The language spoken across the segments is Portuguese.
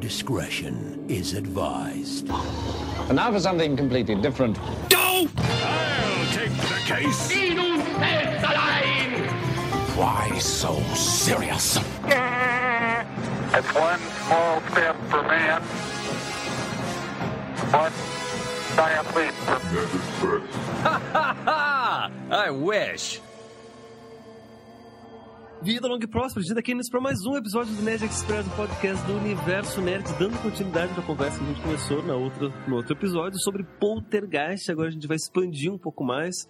discretion is advised. And now for something completely different. Go! I'll take the case. Why so serious? It's one small step for man, one giant leap for Ha ha ha! I wish. Vida longa e próspera, de daqui para mais um episódio do Nerd Express, do podcast do Universo Nerd, dando continuidade da conversa que a gente começou na outra, no outro episódio sobre Poltergeist. Agora a gente vai expandir um pouco mais,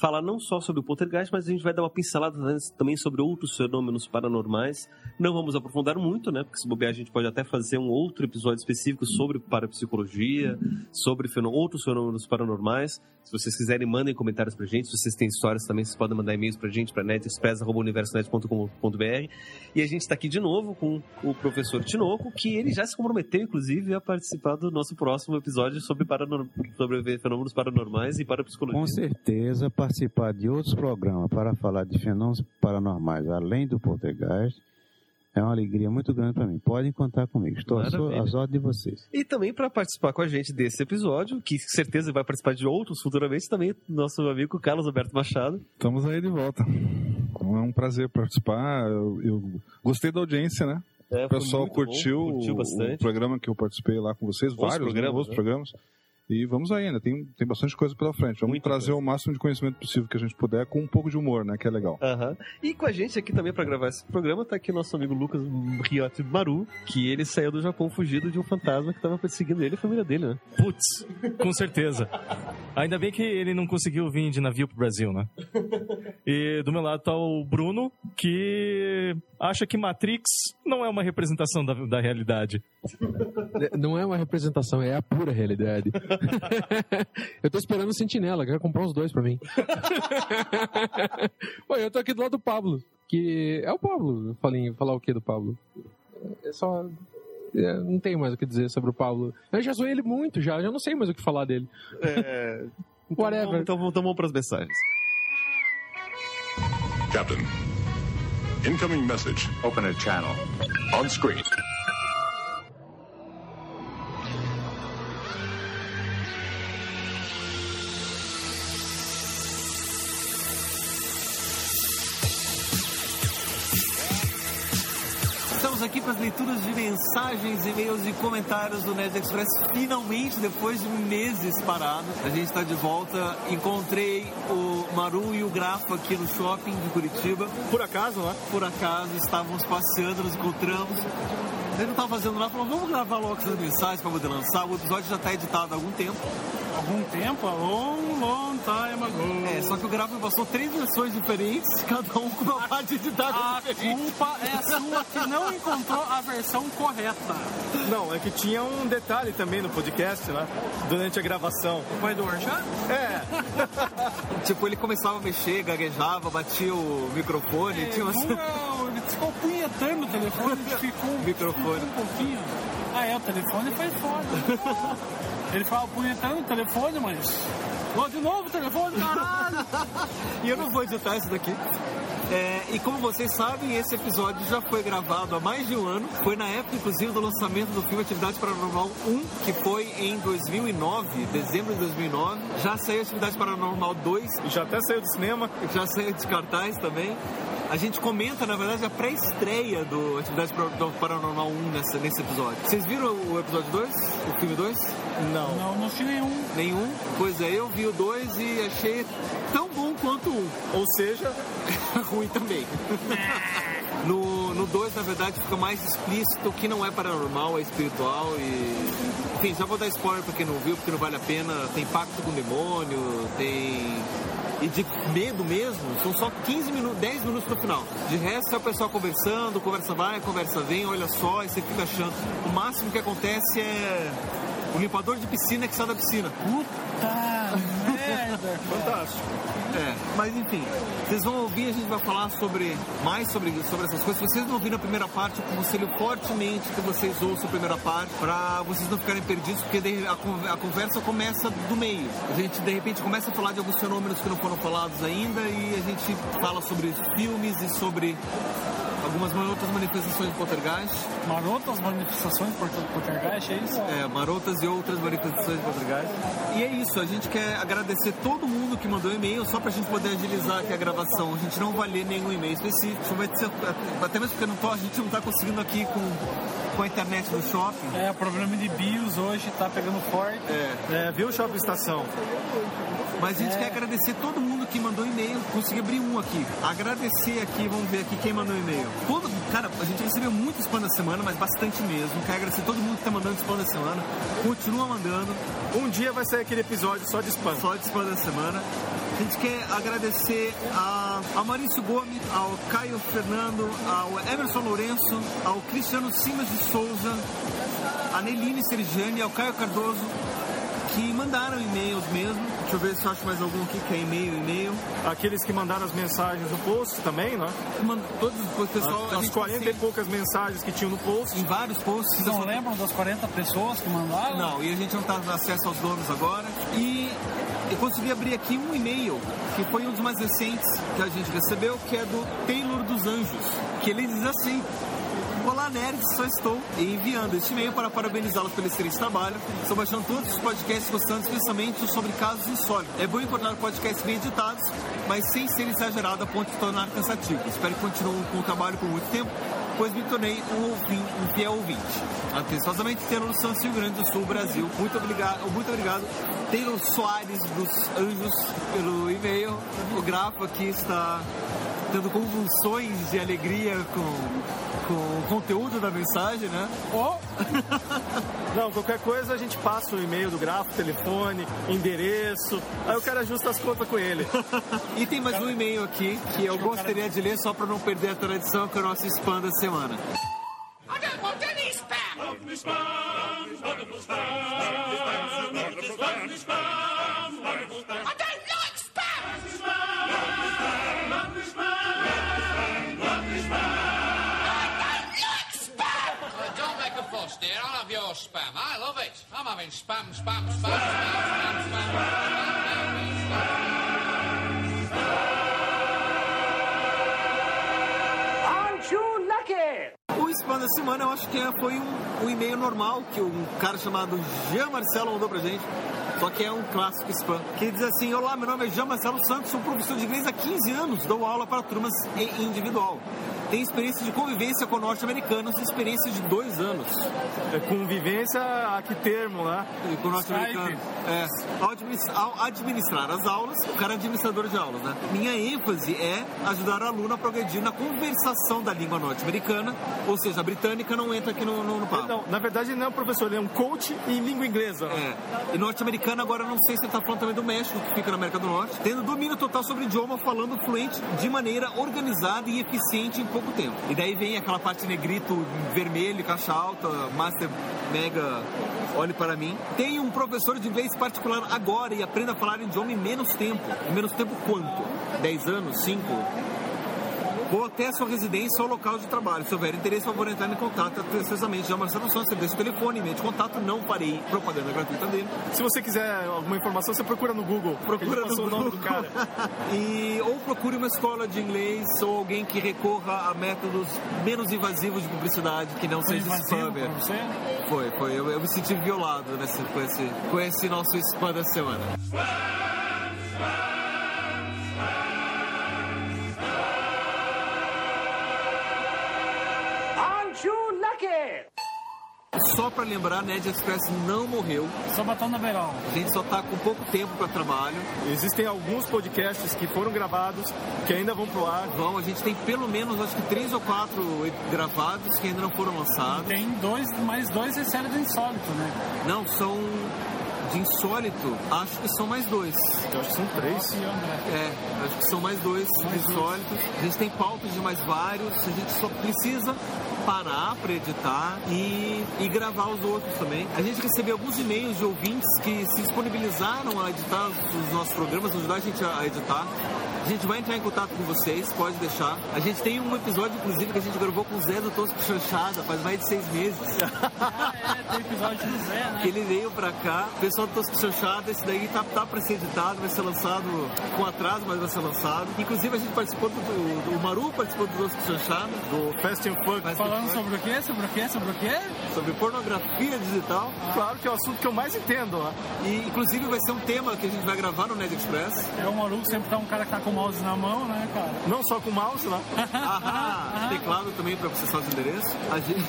falar não só sobre o Poltergeist, mas a gente vai dar uma pincelada também sobre outros fenômenos paranormais. Não vamos aprofundar muito, né? Porque se bobear a gente pode até fazer um outro episódio específico sobre parapsicologia, sobre outros fenômenos paranormais. Se vocês quiserem, mandem comentários pra gente. Se vocês têm histórias também, vocês podem mandar e-mails pra gente, pra netexpress.universonet.com.br. E a gente tá aqui de novo com o professor Tinoco, que ele já se comprometeu, inclusive, a participar do nosso próximo episódio sobre, sobre fenômenos paranormais e parapsicologia. Com certeza, participar de outros programas para falar de fenômenos paranormais, além do Poltergeist, é uma alegria muito grande para mim. Podem contar comigo. Estou às Maravilha. às ordens de vocês. E também para participar com a gente desse episódio, que com certeza vai participar de outros futuramente, também nosso amigo Carlos Alberto Machado. Estamos aí de volta. Então é um prazer participar. Eu, eu gostei da audiência, né? É, O pessoal curtiu, bom, curtiu o- bastante. o programa que eu participei lá com vocês, Os vários né, programas, os né? programas. E vamos aí, né? Tem, tem bastante coisa pela frente. Vamos Muita trazer o máximo de conhecimento possível que a gente puder, com um pouco de humor, né? Que é legal. Aham. E com a gente aqui também para gravar esse programa tá aqui nosso amigo Lucas Riotti Maru, que ele saiu do Japão fugido de um fantasma que tava perseguindo ele e a família dele, né? Putz, com certeza. Ainda bem que ele não conseguiu vir de navio pro Brasil, né? E do meu lado tá o Bruno, que acha que Matrix não é uma representação da, da realidade. Não é uma representação, é a pura realidade. eu tô esperando o Sentinela, quero comprar os dois pra mim. Oi, eu tô aqui do lado do Pablo, que é o Pablo. Falei, falar o que do Pablo? É só. é, não tenho mais o que dizer sobre o Pablo. Eu já zoei ele muito, já, já não sei mais o que falar dele. É. Então, Whatever. Então, vamos- então vamos para as mensagens. Captain. Incoming message. Open a channel. On screen. Leituras de mensagens, e-mails e comentários do Nerd Express. Finalmente, depois de meses parado, a gente está de volta. Encontrei o Maru e o Grafo aqui no shopping de Curitiba. Por acaso, né? Por acaso, estávamos passeando, nos encontramos. Ele não estava fazendo nada, falou, vamos gravar logo essas mensagens para poder lançar. O episódio já está editado há algum tempo. Algum tempo, a long, long time ago. É, só que o Grafo me passou três versões diferentes, cada um com uma parte editada A diferente. culpa é sua que não encontrou a versão correta. Não, é que tinha um detalhe também no podcast, né? Durante a gravação. Foi do Orchard? É, Tipo, ele começava a mexer, gaguejava, batia o microfone, tinha umas... Não, ele ficou punhetando o telefone, ele ficou Microfone. um pouquinho. Ah, é, o telefone foi foda. Ele ficava punhetando o telefone, mas... Ó, de novo o telefone, caralho! E eu não vou editar isso daqui. É, e como vocês sabem, esse episódio já foi gravado há mais de um ano. Foi na época, inclusive, do lançamento do filme Atividade Paranormal 1, que foi em 2009, dezembro de 2009. Já saiu Atividade Paranormal 2, já até saiu do cinema. já saiu de cartaz também. A gente comenta, na verdade, a pré-estreia do Atividade Par- Paranormal 1 nessa, nesse episódio. Vocês viram o episódio 2? O filme 2? Não. Não, não tinha nenhum. Nenhum? Pois é, eu vi o 2 e achei tão bom quanto o 1. Ou seja, ruim também. No 2, na verdade, fica mais explícito que não é paranormal, é espiritual e. Enfim, já vou dar spoiler pra quem não viu, porque não vale a pena. Tem pacto com o demônio, tem. E de medo mesmo, são só 15 minutos, 10 minutos no final. De resto é o pessoal conversando, conversa vai, conversa vem, olha só, e você fica achando. O máximo que acontece é o limpador de piscina que sai da piscina. Puta merda! fantástico. É, mas enfim, vocês vão ouvir, a gente vai falar sobre mais sobre, sobre essas coisas. Se vocês não ouviram a primeira parte, eu aconselho fortemente que vocês ouçam a primeira parte para vocês não ficarem perdidos, porque a, a conversa começa do meio. A gente de repente começa a falar de alguns fenômenos que não foram falados ainda e a gente fala sobre filmes e sobre algumas outras manifestações de poltergeist. Marotas manifestações por poltergeist, é isso? É, marotas e outras manifestações de poltergeist. E é isso, a gente quer agradecer todo mundo que mandou e-mail, só pra gente poder agilizar aqui a gravação. A gente não vai ler nenhum e-mail específico, vai ser, até mesmo porque não tô, a gente não tá conseguindo aqui com, com a internet do shopping. É, o problema de BIOS hoje tá pegando forte. É, É, viu, Shopping Estação? Mas a gente É. quer agradecer todo mundo que mandou e-mail. Consegui abrir um aqui. Agradecer aqui, vamos ver aqui quem mandou e-mail. Todo, cara, a gente recebeu muito spam da semana, mas bastante mesmo. Quero agradecer todo mundo que tá mandando spam da semana. Continua mandando. Um dia vai sair aquele episódio só de spam. Só de spam da semana. A gente quer agradecer a, a Maurício Gomes, ao Caio Fernando, ao Emerson Lourenço, ao Cristiano Simas de Souza, a Neline Sergiane, ao Caio Cardoso, que mandaram e-mails mesmo. Deixa eu ver se eu acho mais algum aqui que é e-mail, e-mail. Aqueles que mandaram as mensagens no post também, né? Mano, todos o pessoal. As, as gente 40 tem e poucas mensagens que tinham no post. Em vários posts. Vocês não lembram das 40 pessoas que mandaram? Não, e a gente não tá dando acesso aos nomes agora. E eu consegui abrir aqui um e-mail, que foi um dos mais recentes que a gente recebeu, que é do Taylor dos Anjos. Que ele diz assim. Olá, nerds, só estou enviando este e-mail para parabenizá-los pelo excelente trabalho. Estou baixando todos os podcasts gostando especialmente sobre casos insólitos. É bom encontrar podcasts bem editados, mas sem ser exagerado a ponto de tornar cansativo. Espero que continuem com o trabalho por muito tempo, pois me tornei um, ouvinte, um fiel ouvinte. Atenciosamente, Taylor Santos, Rio Grande do Sul, Brasil. Muito obrigado, muito obrigado. Taylor Soares dos Anjos pelo e-mail. O grafo aqui está tendo convulsões de alegria com, com o conteúdo da mensagem, né? Não, qualquer coisa a gente passa o e-mail do grafo, telefone, endereço. Aí o cara ajusta as contas com ele. E tem mais um e-mail aqui que eu gostaria de ler só para não perder a tradição, que é o nosso spam da semana. I any spam! O spam da semana eu acho que é- foi um, um e-mail normal que um cara chamado Jean Marcelo mandou pra gente. Só que é um clássico spam. Que diz assim: Olá, meu nome é Jean Marcelo Santos, sou professor de inglês há 15 anos, dou aula para turmas individual. Tenho experiência de convivência com norte-americanos experiência de dois anos. É convivência, a que termo, né? Com norte-americano. É, ao, administ- ao administrar as aulas, o cara é administrador de aulas, né? Minha ênfase é ajudar o aluno a progredir na conversação da língua norte-americana, ou seja, a britânica não entra aqui no, no, no papo. Não, na verdade ele não é um professor, ele é um coach em língua inglesa. É. E norte-americano, agora não sei se ele tá falando também do México, que fica na América do Norte, tendo domínio total sobre o idioma, falando fluente de maneira organizada e eficiente em pouco tempo. E daí vem aquela parte negrito, vermelho, caixa alta, master mega, olhe para mim. Tem um professor de inglês particular agora e aprenda a falar idioma em menos tempo. Em menos tempo quanto? 10 anos? 5? Vou até a sua residência ou local de trabalho. Se houver interesse, por favor, entrar em contato precisamente. Já Marcelo Santos, você deixa o telefone, e-mail de contato, não farei propaganda gratuita dele. Se você quiser alguma informação, você procura no Google. Procura no o nome Google. do cara. e ou procure uma escola de inglês ou alguém que recorra a métodos menos invasivos de publicidade, que não Foi seja spammer. pra você? Foi, foi. Eu, eu me senti violado nesse, com, esse, com esse nosso spam da semana. Aren't lucky? Só pra lembrar, a Ned Express não morreu. Só batom na beirão. A gente só tá com pouco tempo para trabalho. Existem alguns podcasts que foram gravados, que ainda vão pro ar. Vão, a gente tem pelo menos, acho que três ou quatro gravados que ainda não foram lançados. Tem dois, mais dois série do insólito, né? Não, são de insólito, acho que são mais dois. Eu acho que são três. É, acho que são mais dois Mais dois. insólitos. A gente tem pautas de mais vários, a gente só precisa parar para editar e, e gravar os outros também. A gente recebeu alguns e-mails de ouvintes que se disponibilizaram a editar os nossos programas, ajudar a gente a editar. A gente vai entrar em contato com vocês, pode deixar. A gente tem um episódio, inclusive, que a gente gravou com o Zé do Tosco Chanchada faz mais de seis meses. É, tem episódio do Zé, né? que ele veio pra cá. O pessoal do Tosco Chanchada, esse daí tá, tá pra ser editado, vai ser lançado com atraso, mas vai ser lançado. Inclusive, a gente participou do. do o Maru participou do Tosco Chanchada. Do Fast and. Falando sobre o quê? Sobre o quê? Sobre o quê? Sobre pornografia digital. Claro que é o assunto que eu mais entendo lá. E, inclusive, vai ser um tema que a gente vai gravar no Ned Express. É o Maluco sempre tá um cara que tá com mouse na mão, né, cara? Não só com o mouse, né? Ahá, teclado também pra acessar os endereços. A gente...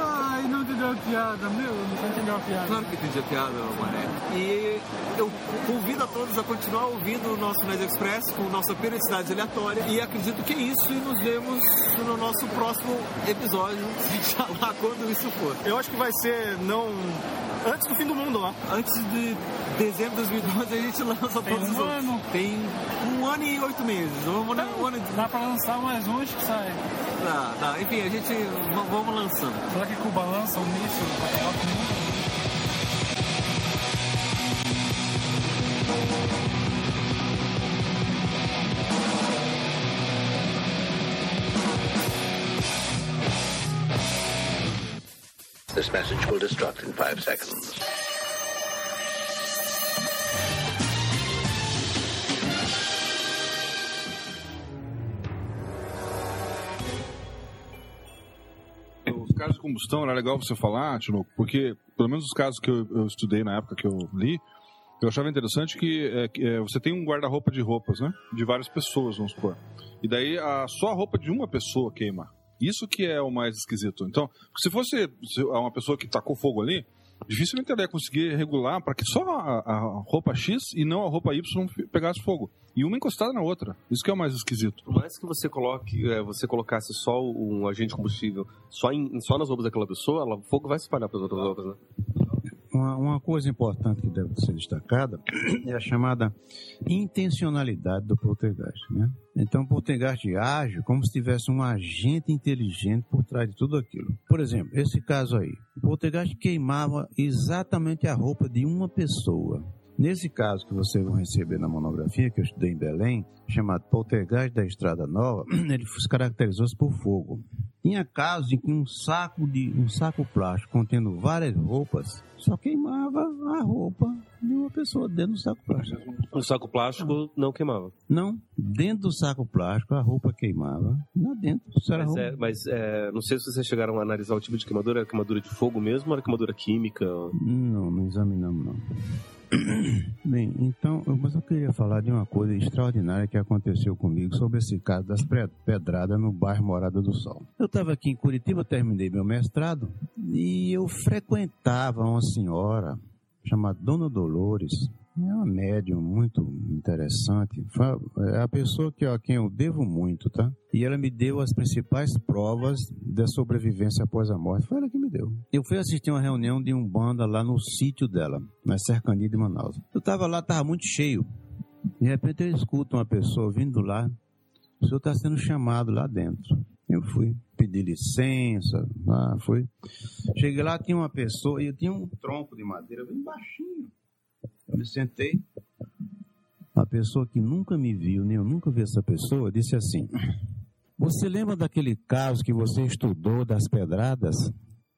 Ai, não entendeu a piada, meu, não entendeu a piada. Claro que entendi a piada, Mané. E eu convido a todos a continuar ouvindo o nosso Ned Express com nossa periodicidade aleatória. E acredito que é isso. E nos vemos no nosso próximo episódio, seja lá quando isso for. Eu acho que vai ser não antes do fim do mundo lá. Antes de dezembro de 2012 a gente lança Tem todos os um outros. ano. Tem um ano e oito meses. Um ano, um ano e... Dá pra lançar mais um, acho que sai. Tá, tá. Enfim, a gente v- vamos lançando. Será que Cuba lança um míssil o mundo? This message will destruct in five seconds. Os casos de combustão era legal você falar, Tinoco, porque, pelo menos os casos que eu, eu estudei na época que eu li, eu achava interessante que, é, que, é, você tem um guarda-roupa de roupas, né? De várias pessoas, vamos supor. E daí a, só a roupa de uma pessoa queima. Isso que é o mais esquisito. Então, se fosse se uma pessoa que tacou fogo ali, dificilmente ela ia conseguir regular para que só a, a roupa X e não a roupa Y pegasse fogo. E uma encostada na outra. Isso que é o mais esquisito. Por mais que você coloque, é, você colocasse só um agente combustível só, em, só nas roupas daquela pessoa, ela- o fogo vai se espalhar para as outras roupas, né? Uma, uma coisa importante que deve ser destacada é a chamada intencionalidade do poltergeist. Né? Então, o poltergeist age como se tivesse um agente inteligente por trás de tudo aquilo. Por exemplo, esse caso aí. O poltergeist queimava exatamente a roupa de uma pessoa. Nesse caso que vocês vão receber na monografia, que eu estudei em Belém, chamado Poltergeist da Estrada Nova, ele se caracterizou por fogo. Tinha casos em que um saco de um saco plástico contendo várias roupas só queimava a roupa de uma pessoa dentro do saco plástico. O saco plástico não queimava. Não, dentro do saco plástico a roupa queimava, lá dentro. Mas, é, mas é, não sei se vocês chegaram a analisar o tipo de queimadura. Era queimadura de fogo mesmo ou era queimadura química? Não, não examinamos não. Bem, então, mas eu queria falar de uma coisa extraordinária que aconteceu comigo sobre esse caso das pedradas no bairro Morada do Sol. Eu estava aqui em Curitiba, terminei meu mestrado e eu frequentava uma senhora chamada Dona Dolores. É uma médium muito interessante. É a pessoa que, a quem eu devo muito, tá? E ela me deu as principais provas da sobrevivência após a morte. Foi ela que me deu. Eu fui assistir uma reunião de um banda lá no sítio dela, na cercania de Manaus. Eu tava lá, tava muito cheio. De repente eu escuto uma pessoa vindo lá. O senhor está sendo chamado lá dentro. Eu fui pedir licença, lá fui. Cheguei lá, tinha uma pessoa, e eu tinha um tronco de madeira bem baixinho. Eu me sentei. A pessoa que nunca me viu, nem eu nunca vi essa pessoa, disse assim: Você lembra daquele caso que você estudou das pedradas?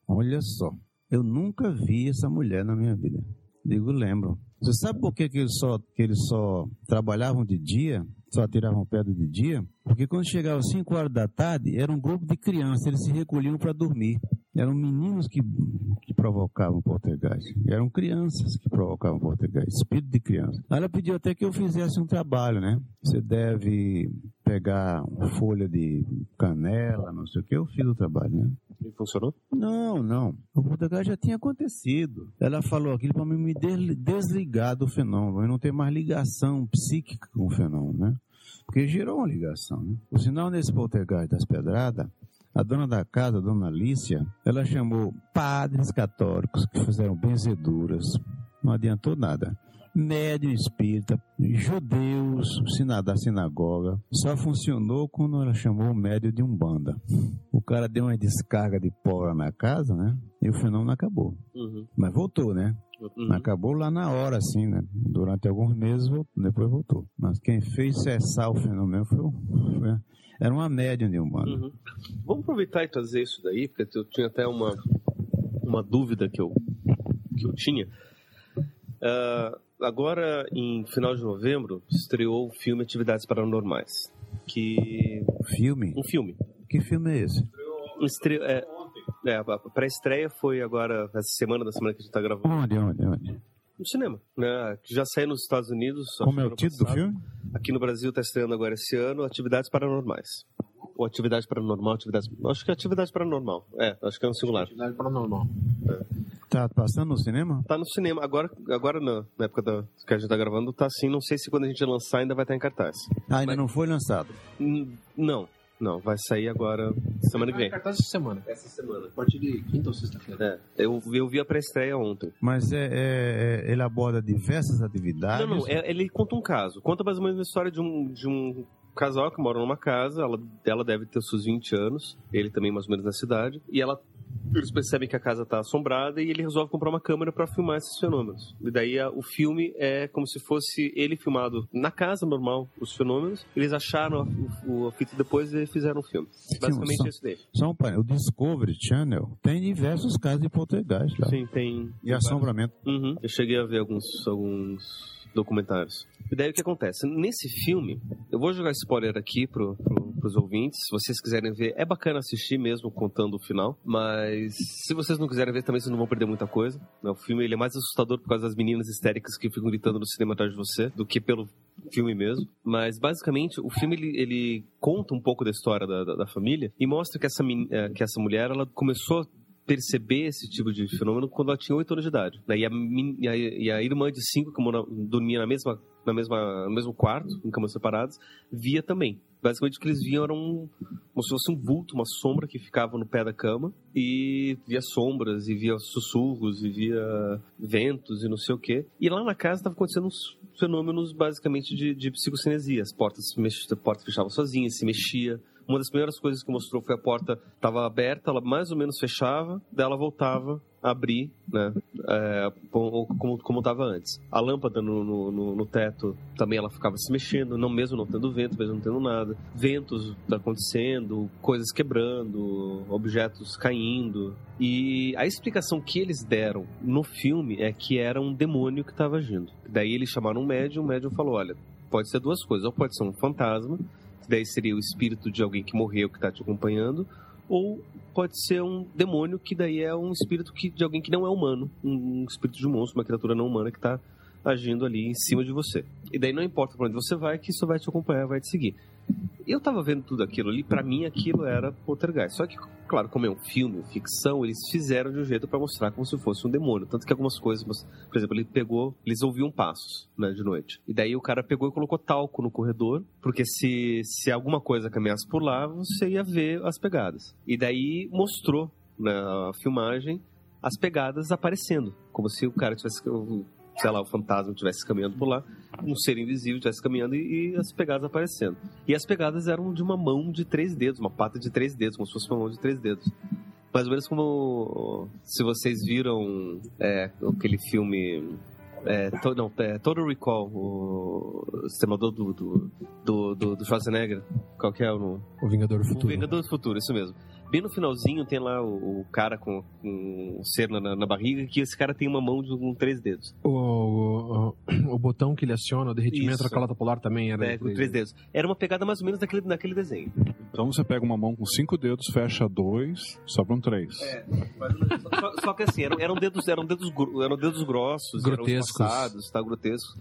Olha só, eu nunca vi essa mulher na minha vida. Digo, lembro. Você sabe por que, que, eles, só, que eles só trabalhavam de dia? Só tiravam pedra de dia? Porque quando chegava às 5 horas da tarde, era um grupo de crianças, eles se recolhiam para dormir. Eram meninos que, que provocavam poltergeist. Eram crianças que provocavam poltergeist, espírito de criança. Ela pediu até que eu fizesse um trabalho, né? Você deve pegar folha de canela, não sei o que. Eu fiz o trabalho, né? Funcionou? Não, não. O poltergeist já tinha acontecido. Ela falou aquilo para me des- desligar do fenômeno, eu não ter mais ligação psíquica com o fenômeno, né? Porque gerou uma ligação, né? O sinal nesse poltergeist das pedradas, a dona da casa, a dona Alicia, ela chamou padres católicos que fizeram benzeduras. Não adiantou nada. Médium espírita, judeus, da sinagoga. Só funcionou quando ela chamou o médium de Umbanda. O cara deu uma descarga de pólvora na casa, né? E o fenômeno acabou. Uhum. Mas voltou, né? Uhum. Acabou lá na hora, assim, né? Durante alguns meses, vol- depois voltou. Mas quem fez cessar o fenômeno foi, foi era uma média de humano. Uhum. Vamos aproveitar e trazer isso daí, porque eu tinha até uma, uma dúvida que eu, que eu tinha. Ah, agora, em final de novembro, estreou o filme Atividades Paranormais. Que... Filme? Um filme. Que filme é esse? Estre... É, é, a pré-estreia foi agora, essa semana, da semana que a gente tá gravando. Onde, onde, onde? No cinema. Né? Que já saiu nos Estados Unidos. Como é o título do passado. filme? Aqui no Brasil está estreando agora esse ano Atividades Paranormais. Ou Atividade Paranormal, Atividades... Acho que é Atividade Paranormal. É, acho que é um singular. Atividade Paranormal. Tá passando no cinema? Tá no cinema. Agora, agora na, na época da, que a gente tá gravando, tá assim. Não sei se quando a gente lançar ainda vai estar em cartaz. Ah, ainda não foi lançado. Hum, Não, não. Vai sair agora, semana que vem. Cartaz essa semana. Essa semana. A partir de quinta ou sexta-feira. É, eu, eu vi a pré-estreia ontem. Mas é, é- é- ele aborda diversas atividades. Não, não, é- ele conta um caso. Conta mais ou menos a história de um, de um casal que mora numa casa. Ela, ela deve ter seus 20 anos. Ele também, mais ou menos, na cidade. E ela. Eles percebem que a casa está assombrada e ele resolve comprar uma câmera para filmar esses fenômenos. E daí a- o filme é como se fosse ele filmado na casa normal, os fenômenos. Eles acharam a, o- a fita depois e fizeram o filme. Basicamente só, é isso daí. Só um parênteses, o Discovery Channel tem diversos casos de poltergeist lá. Sim, tem. E assombramento. Uhum. Eu cheguei a ver alguns, alguns documentários. E daí o que acontece? Nesse filme, eu vou jogar spoiler aqui pro, pro, pros ouvintes. Se vocês quiserem ver, é bacana assistir mesmo contando o final. Mas se vocês não quiserem ver, também vocês não vão perder muita coisa. né? O filme ele é mais assustador por causa das meninas histéricas que ficam gritando no cinema atrás de você do que pelo filme mesmo. Mas basicamente o filme ele, ele conta um pouco da história da, da, da família e mostra que essa, eh, que essa mulher ela começou perceber esse tipo de fenômeno quando ela tinha 8 anos de idade. né? E, a, e, a, e a irmã de 5, que dormia na mesma, na mesma, no mesmo quarto, em camas separadas, via também. Basicamente o que eles viam era um, como se fosse um vulto, uma sombra que ficava no pé da cama e via sombras, e via sussurros, e via ventos e não sei o quê. E lá na casa estava acontecendo uns fenômenos basicamente de, de psicocinesia. As portas, mex... a porta fechava sozinha, se mexia. Uma das primeiras coisas que mostrou foi a porta estava aberta, ela mais ou menos fechava, daí ela voltava abrir, né? É, como como- estava antes. A lâmpada no, no, no- no teto também ela ficava se mexendo, não mesmo não tendo vento, mesmo não tendo nada. Ventos acontecendo, coisas quebrando, objetos caindo. E a explicação que eles deram no filme é que era um demônio que estava agindo. Daí eles chamaram um médium, o médium falou: olha, pode ser duas coisas, ou pode ser um fantasma, que daí seria o espírito de alguém que morreu que está te acompanhando, ou pode ser um demônio que daí é um espírito que, de alguém que não é humano, um espírito de monstro, uma criatura não humana que está agindo ali em cima de você. E daí não importa para onde você vai, que isso vai te acompanhar, vai te seguir. Eu tava vendo tudo aquilo ali, pra mim aquilo era poltergeist. Só que, claro, como é um filme, ficção, eles fizeram de um jeito pra mostrar como se fosse um demônio. Tanto que algumas coisas, por exemplo, ele pegou, eles ouviam passos, né, de noite. E daí o cara pegou e colocou talco no corredor, porque se, se alguma coisa caminhasse por lá, você ia ver as pegadas. E daí mostrou na filmagem as pegadas aparecendo, como se o cara tivesse sei lá, o fantasma estivesse caminhando por lá, um ser invisível estivesse caminhando e, e as pegadas aparecendo. E as pegadas eram de uma mão de três dedos, uma pata de três dedos, como se fosse uma mão de três dedos. Mais ou menos como se vocês viram é, aquele filme. É, to, não, é, Total Recall, o simulador do, do, do, do, do Schwarzenegger. Qual que é o. O Vingador do O Futuro. Vingador do Futuro, isso mesmo. Bem no finalzinho tem lá o, o cara com, com um ser na, na barriga, que esse cara tem uma mão de com três dedos. O, o, o botão que ele aciona, o derretimento Isso. da calota polar também era. É, com três dedos. Era uma pegada mais ou menos daquele, daquele desenho. Então você pega uma mão com cinco dedos, fecha dois, sobram três. É, Só, só que assim, eram, eram dedos, eram dedos, eram dedos grossos, Grotescos. eram espaçados, tá, grotescos.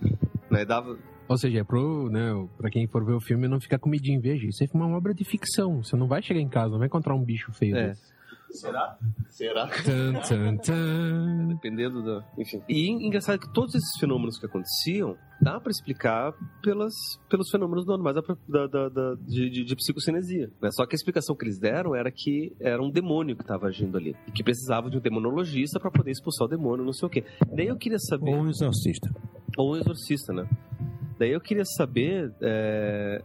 Né, dava... Ou seja, é pro, né, pra quem for ver o filme não ficar com medinho. Veja, isso é uma obra de ficção. Você não vai chegar em casa, não vai encontrar um bicho feio. É. desse. Será? Será? Tan, tan, tan. Dependendo da. Enfim. E engraçado que todos esses fenômenos que aconteciam dá pra explicar pelas, pelos fenômenos normais da, da, da- da- de, de, de psicocinesia. Né? Só que a explicação que eles deram era que era um demônio que estava agindo ali. E que precisava de um demonologista pra poder expulsar o demônio, não sei o quê. Daí eu queria saber. Ou um exorcista. Ou um exorcista, né? Daí eu queria saber é,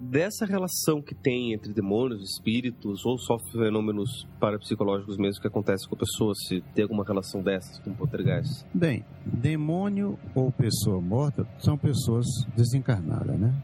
dessa relação que tem entre demônios, espíritos ou só fenômenos parapsicológicos mesmo que acontecem com a pessoa, se tem alguma relação dessas com poltergeist? Bem, demônio ou pessoa morta são pessoas desencarnadas, né?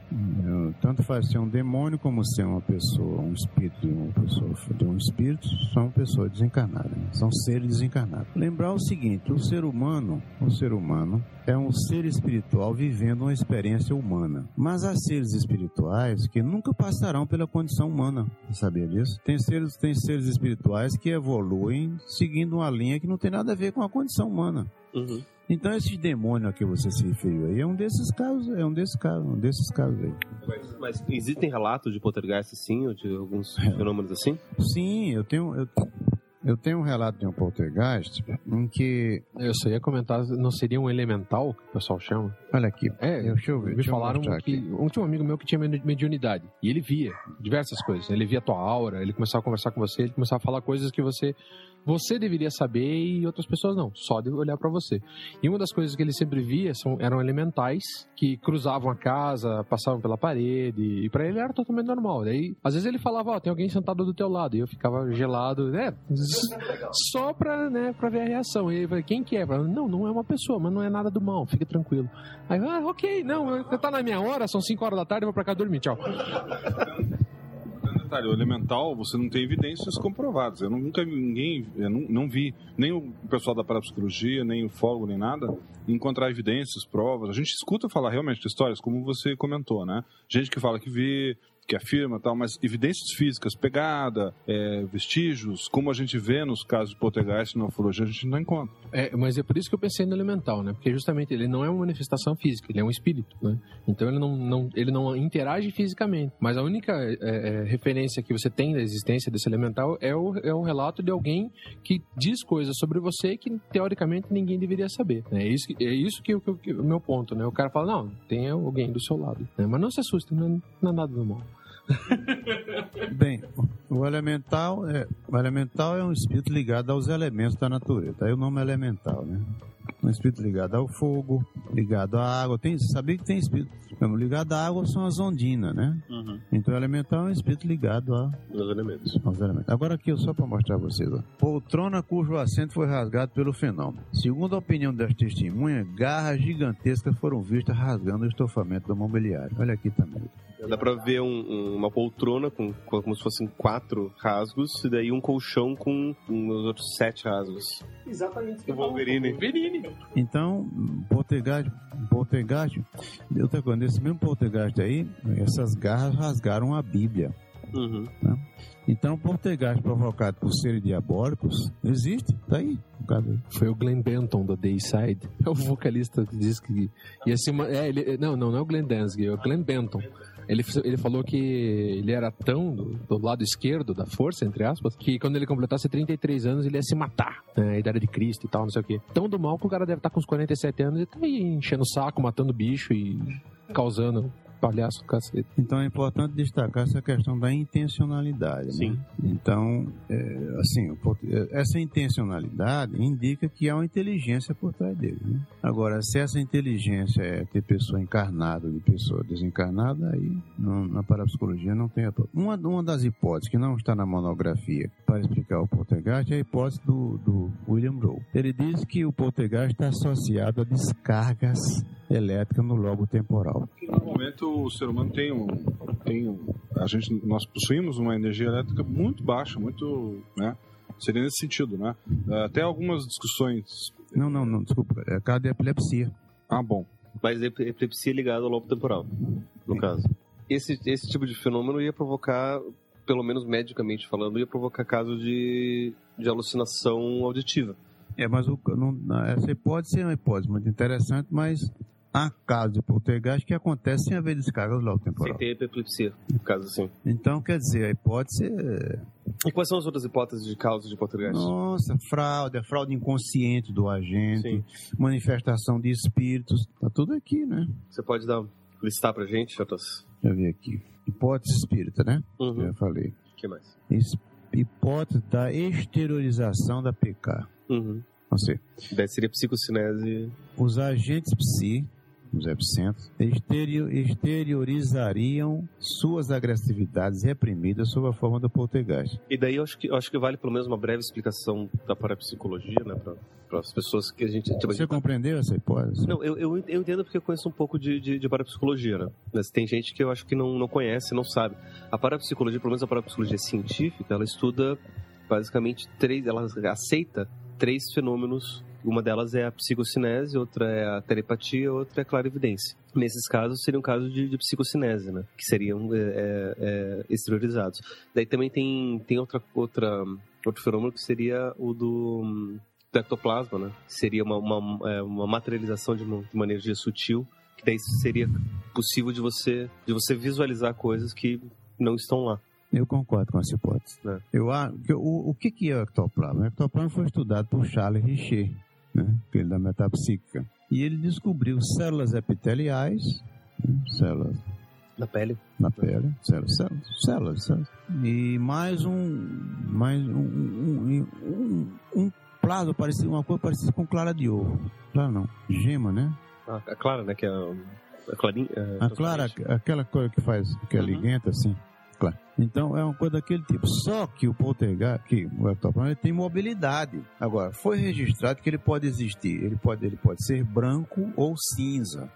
Tanto faz ser um demônio como ser uma pessoa, um espírito de uma pessoa, de um espírito, são pessoas desencarnadas, né? são seres desencarnados. Lembrar o seguinte, o ser humano, o ser humano é um ser espiritual vivendo uma experiência humana. Mas há seres espirituais que nunca passarão pela condição humana. Você sabia disso? Tem seres, tem seres espirituais que evoluem seguindo uma linha que não tem nada a ver com a condição humana. Uhum. Então esse demônio a que você se referiu aí é um desses casos, é um desses casos, um desses casos aí. Mas, mas existem relatos de poltergeist assim, ou de alguns fenômenos assim? Sim, eu tenho, eu, eu tenho um relato de um poltergeist em que. Eu só ia comentar, não seria um elemental que o pessoal chama? Olha aqui. É, deixa eu ver. Me deixa falaram que. aqui. Um, tinha um amigo meu que tinha medi- mediunidade. E ele via diversas coisas. Ele via a tua aura, ele começava a conversar com você, ele começava a falar coisas que você. Você deveria saber e outras pessoas não, só de olhar pra você. E uma das coisas que ele sempre via são, eram elementais que cruzavam a casa, passavam pela parede, e pra ele era totalmente normal. Daí, às vezes ele falava, ó, tem alguém sentado do teu lado, e eu ficava gelado, né? Só pra, né, pra ver a reação. E ele falou, quem que é? Falei, Não, não é uma pessoa, mas não é nada do mal, fica tranquilo. Aí, ah, ok, não, você tá na minha hora, são 5 horas da tarde, eu vou pra cá dormir, tchau. Detalhe, o elemental, você não tem evidências comprovadas. Eu nunca ninguém, eu não, não vi nem o pessoal da parapsicologia, nem o fogo, nem nada, encontrar evidências, provas. A gente escuta falar realmente de histórias, como você comentou, né? Gente que fala que vê, que afirma tal, mas evidências físicas, pegada, é, vestígios, como a gente vê nos casos de poltergeist na ufologia, a gente não encontra. É, mas é por isso que eu pensei no elemental, né? Porque justamente ele não é uma manifestação física, ele é um espírito, né? Então ele não, não- ele não interage fisicamente. Mas a única é, é, referência que você tem da existência desse elemental é o, é o relato de alguém que diz coisas sobre você que teoricamente ninguém deveria saber. né? É isso, é isso que, que- que- o meu ponto, né? O cara fala, não, tem alguém do seu lado. né? Mas não se assuste, não é, não é nada do mal. Bem, o elemental é, o elemental é um espírito ligado aos elementos da natureza. Aí o nome é elemental, né? Um espírito ligado ao fogo, ligado à água. Tem, sabia que tem espírito ligado à água são as ondinas, né? Uhum. Então o elemental é um espírito ligado a, Os elementos. aos elementos. Agora aqui, só para mostrar a vocês. Ó. Poltrona cujo assento foi rasgado pelo fenômeno. Segundo a opinião das testemunhas, garras gigantescas foram vistas rasgando o estofamento do mobiliário. Olha aqui também. Dá pra ver um- um- uma poltrona com, com- como se fossem quatro rasgos, e daí um colchão com os outros sete rasgos. Exatamente. O Wolverine. Wolverine. Então, poltergeist, poltergeist, outra coisa, nesse mesmo poltergeist aí, essas garras rasgaram a Bíblia. Uhum. né? Então, poltergeist provocado por seres diabólicos existe, tá aí. Foi o Glenn Benton da Dayside. É o vocalista que diz que ia ser uma. É, ele, não, não, não é o Glenn Danzig, é o Glenn Benton. Ele, ele falou que ele era tão do, do lado esquerdo da força, entre aspas, que quando ele completasse 33 anos ele ia se matar. Né, a idade de Cristo e tal, não sei o quê. Tão do mal que o cara deve estar com uns 47 anos e tá aí enchendo o saco, matando bicho e causando palhaço do cacete. Então é importante destacar essa questão da intencionalidade. Sim. Né? Então, é, assim, é, essa intencionalidade indica que há uma inteligência por trás dele. Né? Agora, se essa inteligência é ter pessoa encarnada ou de pessoa desencarnada, aí não- na parapsicologia não tem a uma, uma das hipóteses que não está na monografia para explicar o poltergeist é a hipótese do, do William Rowe. Ele diz que o poltergeist está associado a descargas elétricas no lobo temporal. Normalmente o ser humano tem um, tem um, a gente, nós possuímos uma energia elétrica muito baixa, muito, né? Seria nesse sentido, né? Até algumas discussões. Não, não, não, desculpa. É caso de epilepsia. Ah, bom. Mas ep- epilepsia é ligada ao lobo temporal, no caso. Esse, esse tipo de fenômeno ia provocar, pelo menos medicamente falando, ia provocar casos de, de alucinação auditiva. É, mas o, não, essa hipótese é uma hipótese muito interessante, mas há casos de poltergeist que acontecem sem haver descarga do lobo Sem temporal. ter epilepsia, no caso assim. Então, quer dizer, a hipótese é... E quais são as outras hipóteses de causas de poltergeist? Nossa, fraude, a fraude inconsciente do agente, manifestação de espíritos, tá tudo aqui, né? Você pode dar, listar pra gente, Jotas? Deixa eu ver aqui. Hipótese espírita, né? Uhum. Já falei. O que mais? Es- Hipótese da exteriorização da PK. Uhum. Ou seja, Daí seria psicocinese. os agentes psi nos exterio, exteriorizariam suas agressividades reprimidas sob a forma do poltergeist. E daí eu acho que, eu acho que vale pelo menos uma breve explicação da parapsicologia, né? Para as pessoas que a gente. tipo, Você compreendeu essa hipótese? Não, eu, eu, eu entendo porque eu conheço um pouco de, de, de parapsicologia, né? Mas tem gente que eu acho que não, não conhece, não sabe. A parapsicologia, pelo menos a parapsicologia científica, ela estuda basicamente três. Ela aceita três fenômenos. Uma delas é a psicocinese, outra é a telepatia, outra é a clarividência. Nesses casos, seriam casos de, de psicocinese, né? Que seriam é, é, é, exteriorizados. Daí também tem, tem outra, outra, outro fenômeno que seria o do, do ectoplasma, né? Seria uma, uma, é, uma materialização de uma, de uma energia sutil, que daí seria possível de você, de você visualizar coisas que não estão lá. Eu concordo com essa hipótese. É. Eu, o, o que, que é o ectoplasma? O ectoplasma foi estudado por Charles Richer, né, aquele da metapsíquica. E ele descobriu células epiteliais, né, células Na pele? na pele, células, células, células, células. E mais um, mais um, um, um, um, plasma parecido, uma cor parecida com clara de ovo. Clara não, gema, né? Ah, a Clara, né? Que é a, a clarinha. é, A clara, aquela cor que faz, que é liguenta, assim. Então é uma coisa daquele tipo. Só que o poltergeist, que o ectoplasma, ele tem mobilidade. Agora, foi registrado que ele pode existir. Ele pode, ele pode ser branco ou cinza.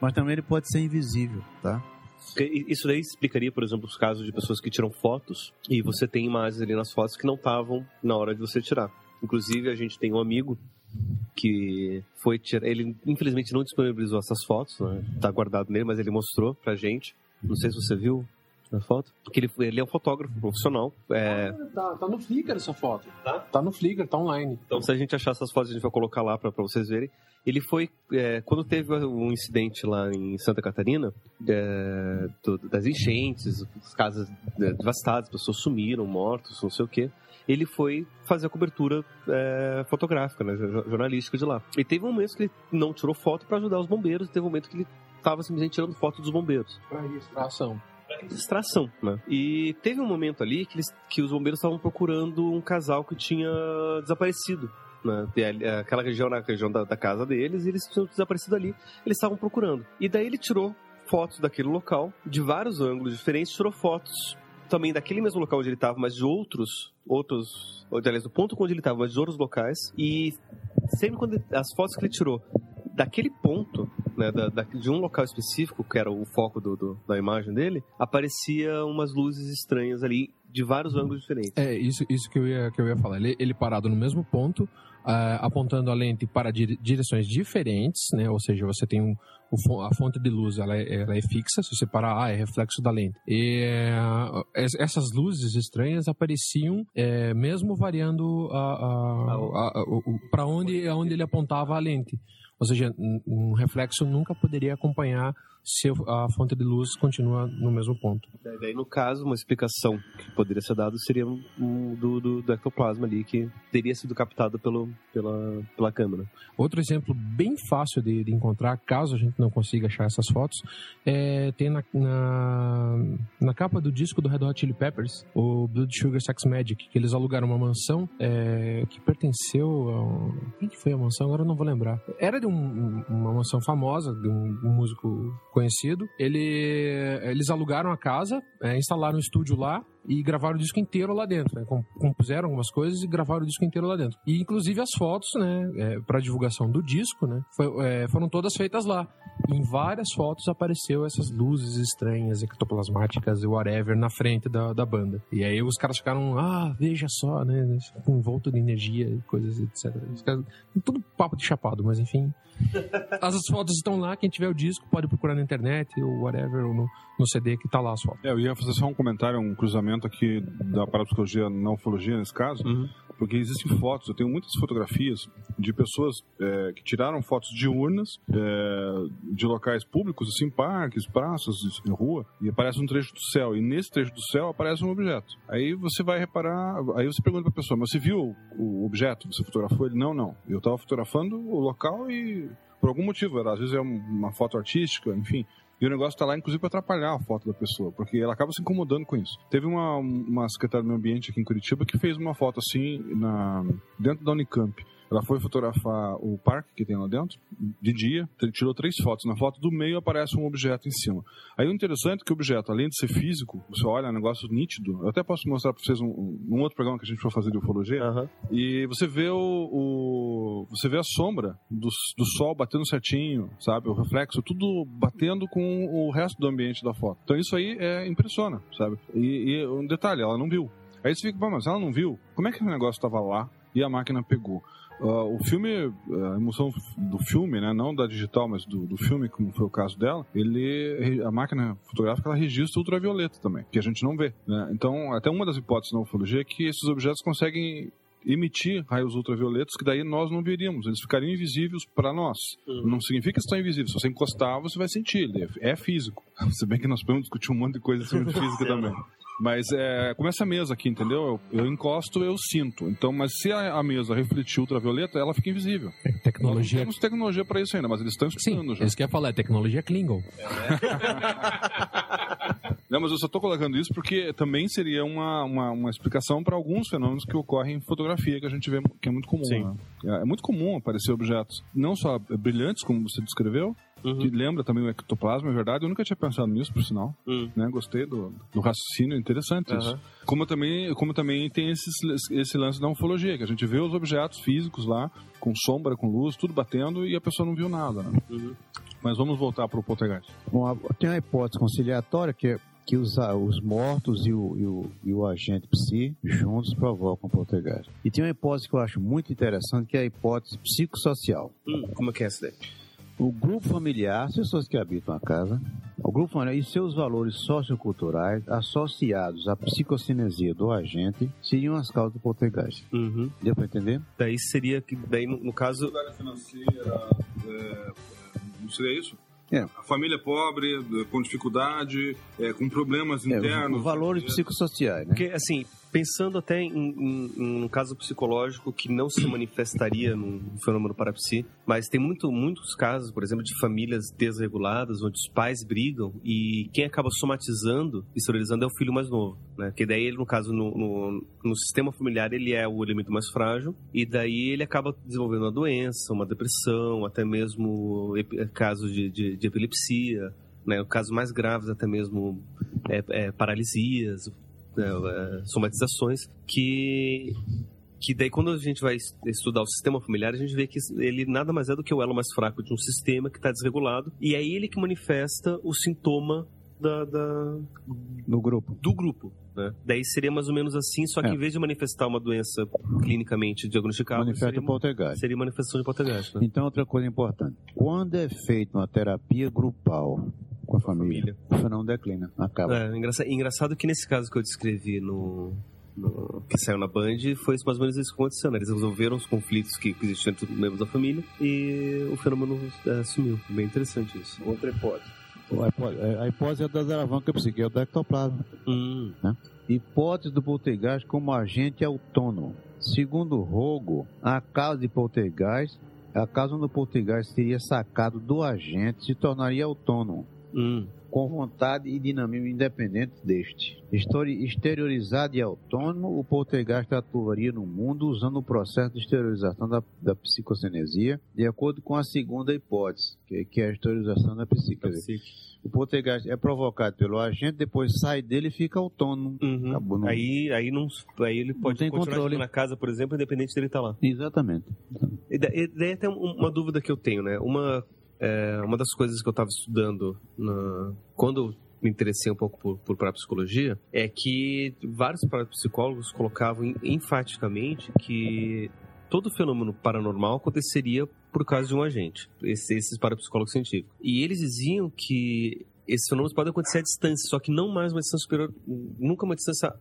Mas também ele pode ser invisível, tá? Isso daí explicaria, por exemplo, os casos de pessoas que tiram fotos e você tem imagens ali nas fotos que não estavam na hora de você tirar. Inclusive, a gente tem um amigo que foi tirar. Ele, infelizmente, não disponibilizou essas fotos, né? Tá guardado nele, mas ele mostrou pra gente. Não sei se você viu a foto. Que ele, ele é um fotógrafo profissional. É, Tá, tá no Flickr essa foto. Tá? Tá no Flickr, tá online. Então, se a gente achar essas fotos, a gente vai colocar lá para vocês verem. Ele foi. é, quando teve um incidente lá em Santa Catarina, é, do- das enchentes, as casas é, devastadas, pessoas sumiram, mortos, não sei o quê. Ele foi fazer a cobertura é, fotográfica, né, jo- jornalística de lá. E teve um momento que ele não tirou foto para ajudar os bombeiros, e teve um momento que ele estava simplesmente tirando foto dos bombeiros Pra distração. Distração, né? E teve um momento ali que, eles, que os bombeiros estavam procurando um casal que tinha desaparecido. Né? Tem ali- Aquela região, na região da, da casa deles, e eles tinham desaparecido ali. Eles estavam procurando. E daí ele tirou fotos daquele local, de vários ângulos diferentes, tirou fotos também daquele mesmo local onde ele estava, mas de outros, outros, ou, aliás, do ponto onde ele estava, mas de outros locais. E sempre quando ele- as fotos que ele tirou daquele ponto, né, da- da- de um local específico, que era o foco do- do- da imagem dele, aparecia umas luzes estranhas ali de vários ângulos diferentes. É, isso, isso que, eu ia, que eu ia falar. Ele, ele parado no mesmo ponto, ah, apontando a lente para dire- direções diferentes, né? Ou seja, você tem um, a fonte de luz, ela é, ela é fixa, se você parar, ah, é reflexo da lente. E es- essas luzes estranhas apareciam eh, mesmo variando para onde, aonde ele apontava a lente. Ou seja, um reflexo nunca poderia acompanhar se a fonte de luz continua no mesmo ponto. Daí, no caso, uma explicação que poderia ser dada seria um do, do, do ectoplasma ali, que teria sido captado pelo, pela, pela câmera. Outro exemplo bem fácil de, de encontrar, caso a gente não consiga achar essas fotos, é, tem na, na, na capa do disco do Red Hot Chili Peppers, o Blood Sugar Sex Magic, que eles alugaram uma mansão é, que pertenceu a... Quem que foi a mansão? Agora eu não vou lembrar. Era de um- uma mansão famosa, de um, um músico conhecido. Ele, eles alugaram a casa, é, instalaram um estúdio lá, e gravaram o disco inteiro lá dentro, né? Com- Compuseram algumas coisas e gravaram o disco inteiro lá dentro. E inclusive as fotos, né, para divulgação do disco, né, foi- é, foram todas feitas lá. Em várias fotos apareceu essas luzes estranhas, ectoplasmáticas e whatever na frente da, da banda. E aí os caras ficaram, ah, veja só, né, com envolto de energia e coisas, etc. Caras, tudo papo de chapado, mas enfim. As fotos estão lá, quem tiver o disco pode procurar na internet ou whatever, ou no, no CD que tá lá as fotos. É, eu ia fazer só um comentário, um cruzamento aqui da parapsicologia não ufologia nesse caso, porque existem fotos, eu tenho muitas fotografias de pessoas é, que tiraram fotos de urnas, é, de locais públicos, assim, parques, praças, rua, e aparece um trecho do céu, e nesse trecho do céu aparece um objeto. Aí você vai reparar, aí você pergunta pra pessoa, mas você viu o objeto? Você fotografou ele? Não, não. Eu tava fotografando o local e por algum motivo, era, às vezes é um- uma foto artística, enfim. E o negócio tá lá, inclusive, para atrapalhar a foto da pessoa, porque ela acaba se incomodando com isso. Teve uma, uma secretária do meio ambiente aqui em Curitiba que fez uma foto assim, na, dentro da Unicamp. Ela foi fotografar o parque que tem lá dentro, de dia, tirou três fotos. Na foto do meio aparece um objeto em cima. Aí o interessante é que o objeto, além de ser físico, você olha, é um negócio nítido. Eu até posso mostrar para vocês um, um outro programa que a gente for fazer de ufologia. E você vê o, o- você vê a sombra do, do sol batendo certinho, sabe? O reflexo, tudo batendo com o resto do ambiente da foto. Então isso aí é, impressiona, sabe? E, e um detalhe, ela não viu. Aí você fica, "Pô, mas ela não viu? Como é que o negócio estava lá e a máquina pegou? Ah, o filme, a emoção do filme, né, não da digital, mas do, do filme, como foi o caso dela, ele, a máquina fotográfica ela registra ultravioleta também, que a gente não vê. né? Então, até uma das hipóteses na ufologia é que esses objetos conseguem emitir raios ultravioletos que daí nós não veríamos, eles ficariam invisíveis para nós. Não significa que estão invisíveis, se você encostar, você vai sentir, ele é, é físico. Se bem que nós podemos discutir um monte de coisa sobre física também. Mas é como essa mesa aqui, entendeu? Eu, eu encosto, eu sinto. Então, mas se a, a mesa refletir ultravioleta, ela fica invisível. Tecnologia. Nós não temos tecnologia para isso ainda, mas eles estão estudando já. Isso que eu ia falar, é tecnologia Klingon. Não, mas eu só estou colocando isso porque também seria uma, uma, uma explicação para alguns fenômenos que ocorrem em fotografia, que a gente vê que é muito comum. Sim. né? É, é muito comum aparecer objetos, não só brilhantes, como você descreveu, que lembra também o ectoplasma, é verdade. Eu nunca tinha pensado nisso, por sinal. Né? Gostei do, do raciocínio, interessante isso. Aham. Como também, como também tem esses, esse lance da ufologia, que a gente vê os objetos físicos lá, com sombra, com luz, tudo batendo, e a pessoa não viu nada. Né? Mas vamos voltar para o poltergeist. Bom, a- tem uma hipótese conciliatória que é que os, a- os mortos e o, e, o, e o agente psi juntos provocam poltergeist. E tem uma hipótese que eu acho muito interessante, que é a hipótese psicossocial. como é que é essa daí? O grupo familiar, as pessoas que habitam a casa, o grupo familiar e seus valores socioculturais associados à psicocinesia do agente seriam as causas do poltergeist. Uhum. Deu para entender? Daí seria que, daí no, no caso... financeira, não seria isso? É. A família pobre, com dificuldade, é, com problemas É, internos. os valores psicossociais, né? Porque, assim, pensando até em, em, em um caso psicológico que não se manifestaria num fenômeno parapsi, mas tem muito, muitos casos, por exemplo, de famílias desreguladas, onde os pais brigam e quem acaba somatizando, esterilizando, é o filho mais novo, né? Que daí ele, no caso, no, no, no sistema familiar, ele é o elemento mais frágil e daí ele acaba desenvolvendo uma doença, uma depressão, até mesmo casos de, de, de epilepsia, né? Casos mais graves, até mesmo é, é, paralisias, somatizações, que que daí quando a gente vai es- estudar o sistema familiar, a gente vê que ele nada mais é do que o elo mais fraco de um sistema que está desregulado, e é ele que manifesta o sintoma da, da- No grupo. do grupo. Né? Daí seria mais ou menos assim, só que É. em vez de manifestar uma doença clinicamente diagnosticável, Manifesta seria, poltergeist. seria manifestação de poltergeist. Né? Então, outra coisa importante. Quando é feita uma terapia grupal com a família, o fenômeno declina, acaba. É, engraçado, engraçado que nesse caso que eu descrevi no, no- que saiu na Band, foi mais ou menos isso que aconteceu. Né? Eles resolveram os conflitos que que existiam entre os membros da família e o fenômeno é, sumiu. Bem interessante isso. Outra hipótese. A hipótese, a hipótese é da alavanca psíquica, é o do ectoplasma. Hum. Né? Hipótese do poltergeist como agente autônomo. Segundo Rogo, a causa de poltergeist, a causa onde o poltergeist seria sacado do agente se tornaria autônomo. Hum. Com vontade e dinamismo independente deste. Exteriorizado e autônomo, o poltergeist atuaria no mundo usando o processo de exteriorização da, da psicocinesia, de acordo com a segunda hipótese, que, que é a exteriorização da psique. O poltergeist é provocado pelo agente, depois sai dele e fica autônomo. Acabou, não- Uhum. Aí, aí, não, aí ele pode tem continuar controle. na casa, por exemplo, independente dele estar lá. Exatamente. E da- daí tem um- uma dúvida que eu tenho, né? Uma, é, uma das coisas que eu estava estudando na- quando me interessei um pouco por, por parapsicologia é que vários parapsicólogos colocavam en- enfaticamente que todo fenômeno paranormal aconteceria por causa de um agente, esse- esses parapsicólogos científicos. E eles diziam que esses fenômenos podem acontecer à distância, só que não mais uma distância superior, nunca uma distância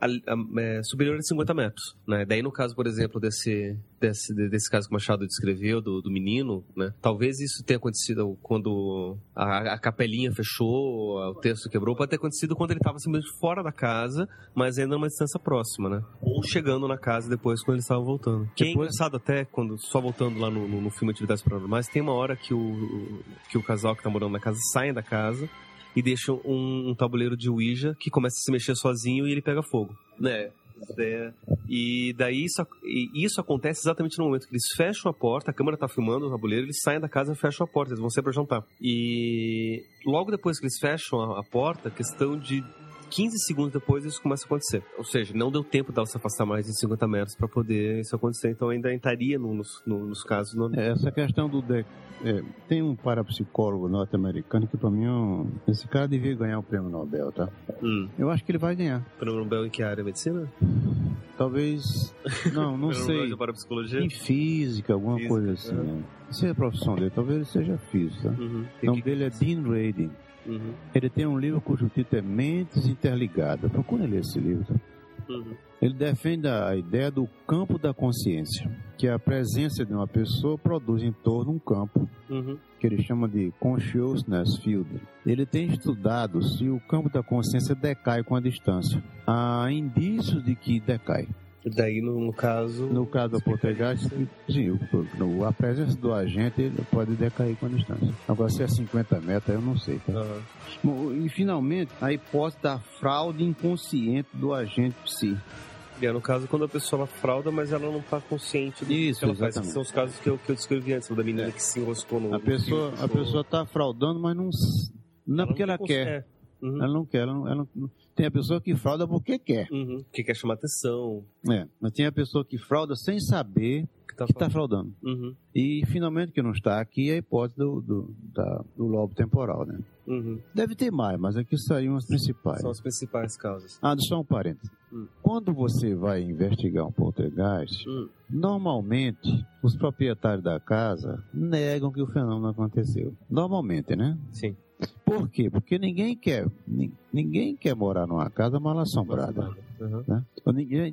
é, superior a 50 metros. Né? Daí, no caso, por exemplo, desse, desse, de- desse caso que o Machado descreveu, do, do menino, né? talvez isso tenha acontecido quando a, a capelinha fechou, o texto quebrou, pode ter acontecido quando ele estava simplesmente fora da casa, mas ainda numa distância próxima, né? Ou chegando na casa depois quando eles estavam voltando. Que é engraçado até, quando, só voltando lá no, no, no filme Atividades Paranormais, tem uma hora que o, que o casal que tá morando na casa saem da casa e deixam um, um tabuleiro de Ouija que começa a se mexer sozinho e ele pega fogo. Né? É, e daí isso, e isso acontece exatamente no momento que eles fecham a porta, a câmera tá filmando o tabuleiro, eles saem da casa e fecham a porta, eles vão sair pra jantar. E logo depois que eles fecham a, a porta, questão de 15 segundos depois isso começa a acontecer. Ou seja, não deu tempo dela se afastar mais de 50 metros para poder isso acontecer, então ainda entraria no- nos, no- nos casos. No... É, Essa questão do é, tem um parapsicólogo norte-americano que pra mim é um... esse cara devia ganhar o prêmio Nobel, tá? Hum. Eu acho que ele vai ganhar. Prêmio Nobel em que área? Medicina? Talvez. Não, não sei. Em física, alguma Física, coisa assim. é. né? É a profissão dele, talvez ele seja físico, tá? Uhum. O nome dele é Dean Radin. Uhum. Ele tem um livro cujo título é Mentes Interligadas. Procura ler esse livro. Uhum. Ele defende a ideia do campo da consciência, que a presença de uma pessoa produz em torno um campo Uhum. que ele chama de consciousness field. Ele tem estudado se o campo da consciência decai com a distância. Há indícios de que decai. Daí, no, caso. No caso do poltergeist, sim, o- a presença do agente pode decair com a distância. Agora, se é 50 metros, eu não sei. Tá? Bom, E finalmente, a hipótese da fraude inconsciente do agente psi. E é no caso quando a pessoa ela frauda, mas ela não está consciente do Isso, que ela faz. exatamente. Que são os casos que eu, que eu descrevi antes, da menina que se enroscou no. A pessoa fio, a pessoa está fraudando, mas não, não é porque ela não quer. Uhum. Ela não quer. Ela não, ela não- tem a pessoa que frauda porque quer. Uhum. Que quer chamar atenção. É, mas tem a pessoa que frauda sem saber que tá está fraudando. Uhum. E finalmente que não está aqui é a hipótese do, do, da- do lobo temporal, né? Uhum. Deve ter mais, mas aqui saíram as principais. São as principais causas. Ah, só um parênteses. Hum. Quando você vai investigar um poltergeist, Hum. normalmente os proprietários da casa negam que o fenômeno aconteceu. Normalmente, né? Sim. Por quê? Porque ninguém quer, ni- ninguém quer morar numa casa mal assombrada. Uhum. Né? Então, é,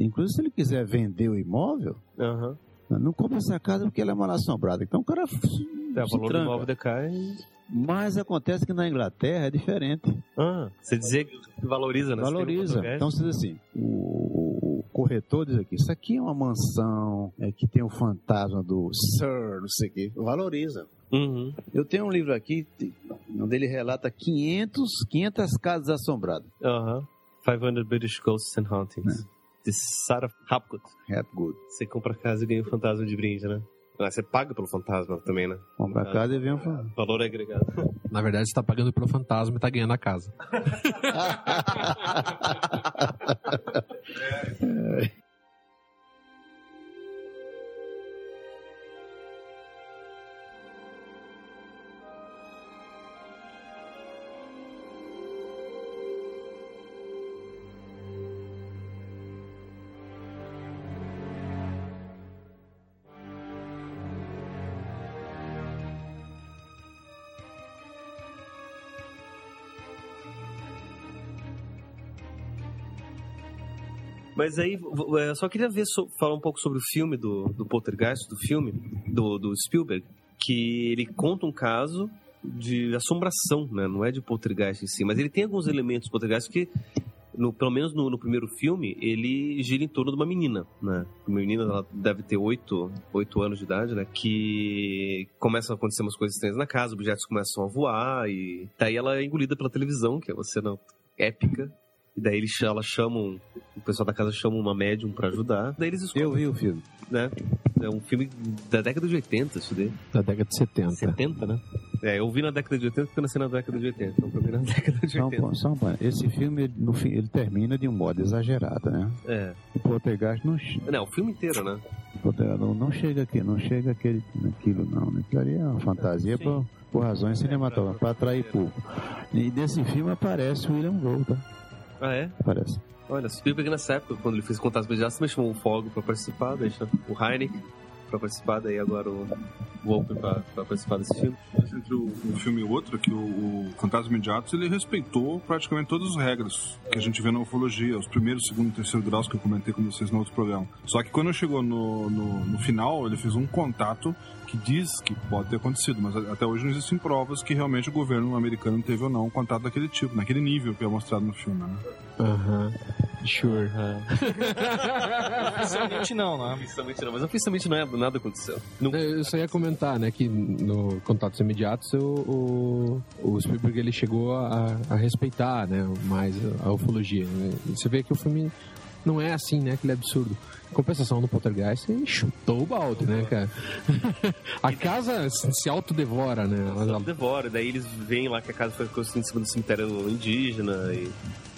inclusive, se ele quiser vender o imóvel, Uhum. não compra essa casa porque ela é mal assombrada. Então o cara É, o valor do imóvel decai. Mas acontece que na Inglaterra é diferente. Ah, você dizia que valoriza, né? Um Valoriza. Então você diz assim, o corretor diz aqui, isso aqui é uma mansão é, que tem o fantasma do Sir, não sei o quê. Valoriza. Uhum. Eu tenho um livro aqui onde ele relata 500, 500 casas assombradas. Aham. 500 British Ghosts and Hauntings. De Sarah Hapgood. Hapgood. Você compra a casa e ganha o fantasma de brinde, né? Ah, você paga pelo fantasma também, né? Compra a casa e vem um fantasma. Valor agregado. Na verdade, você tá pagando pelo fantasma e tá ganhando a casa. Mas aí, é, eu só queria ver, falar um pouco sobre o filme do, do Poltergeist, do filme, do, do Spielberg, que ele conta um caso de assombração, né? Não é de poltergeist em si, mas ele tem alguns elementos poltergeist que, no, pelo menos no, no primeiro filme, ele gira em torno de uma menina, né? Uma menina, ela deve ter oito, oito anos de idade, né? Que começam a acontecer umas coisas estranhas na casa, objetos começam a voar e daí ela é engolida pela televisão, que é uma cena épica. E daí eles, ela chamam, o pessoal da casa chama uma médium pra ajudar. Daí eles Eu vi o filme. né? É um filme da década de 80, isso daí. Da década de 70. 70, né? É, eu vi na década de 80 porque eu nasci na década de 80. Então pra mim na década de Só um 80. ponto, só. Esse filme, ele, no fim, ele termina de um modo exagerado, né? É. O poltergeist não, Não, o filme inteiro, né? o poltergeist não, não chega aqui, não chega aquele, naquilo não, né? Aquilo ali é uma fantasia por, por razões cinematográficas, para atrair público. E nesse filme aparece o William Gold, tá? Ah, é? Aparece. Olha, Spielberg nessa época, quando ele fez Contatos Imediatos, também chamou o Fogo pra participar, deixa o Heineken pra participar, daí agora o Wolper pra, pra participar desse filme. Entre o, um filme e o outro, que o, o Fantasma Imediatos, ele respeitou praticamente todas as regras que a gente vê na ufologia, os primeiros, segundo e terceiro graus que eu comentei com vocês no outro programa. Só que quando chegou no, no, no final, ele fez um contato que diz que pode ter acontecido, mas a- até hoje não existem provas que realmente o governo americano teve ou não um contato daquele tipo, naquele nível que é mostrado no filme, né? Aham. Sure. Oficialmente não, né? Oficialmente não, mas oficialmente não é, nada aconteceu. Eu só ia comentar, né, que no Contatos Imediatos o, o, o Spielberg ele chegou a, a respeitar, né, mais a ufologia. né? Você vê que o filme não é assim, né? Aquele absurdo. Compensação no Poltergeist, ele chutou o balde, né, cara? a casa se autodevora, né? Ela devora, daí eles veem lá que a casa foi construída em cima do cemitério indígena e...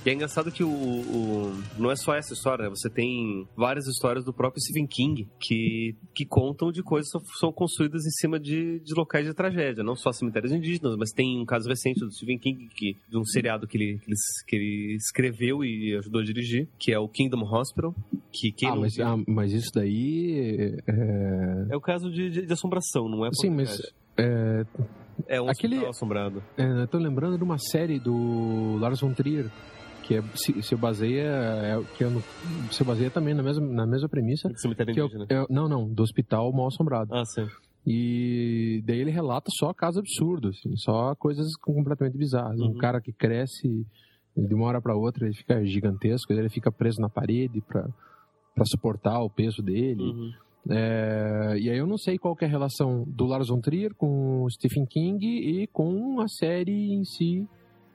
E é engraçado que o, o- não é só essa história, né? Você tem várias histórias do próprio Stephen King que, que contam de coisas que são- construídas em cima de, de locais de tragédia. Não só cemitérios indígenas, mas tem um caso recente do Stephen King, que, de um seriado que ele, que ele, que ele escreveu e ajudou a dirigir, que é o Kingdom Hospital. Que Ah mas, viu- ah, mas isso daí. É... É o caso de, de, de assombração, não é Sim, mas. É, É um aquele- assombrado. é, eu tô lembrando de uma série do Lars von Trier. Que é, se, se baseia, é, que é no- se baseia também na mesma, na mesma premissa. Cemitério que é indígena. é- não, não, do hospital mal assombrado. Ah, sim. E daí ele relata só casos absurdos, assim, só coisas completamente bizarras. Um Uhum. cara que cresce de uma hora para outra, ele fica gigantesco, ele fica preso na parede para suportar o peso dele. Uhum. É, e aí eu não sei qual é a relação do Lars von Trier com o Stephen King e com a série em si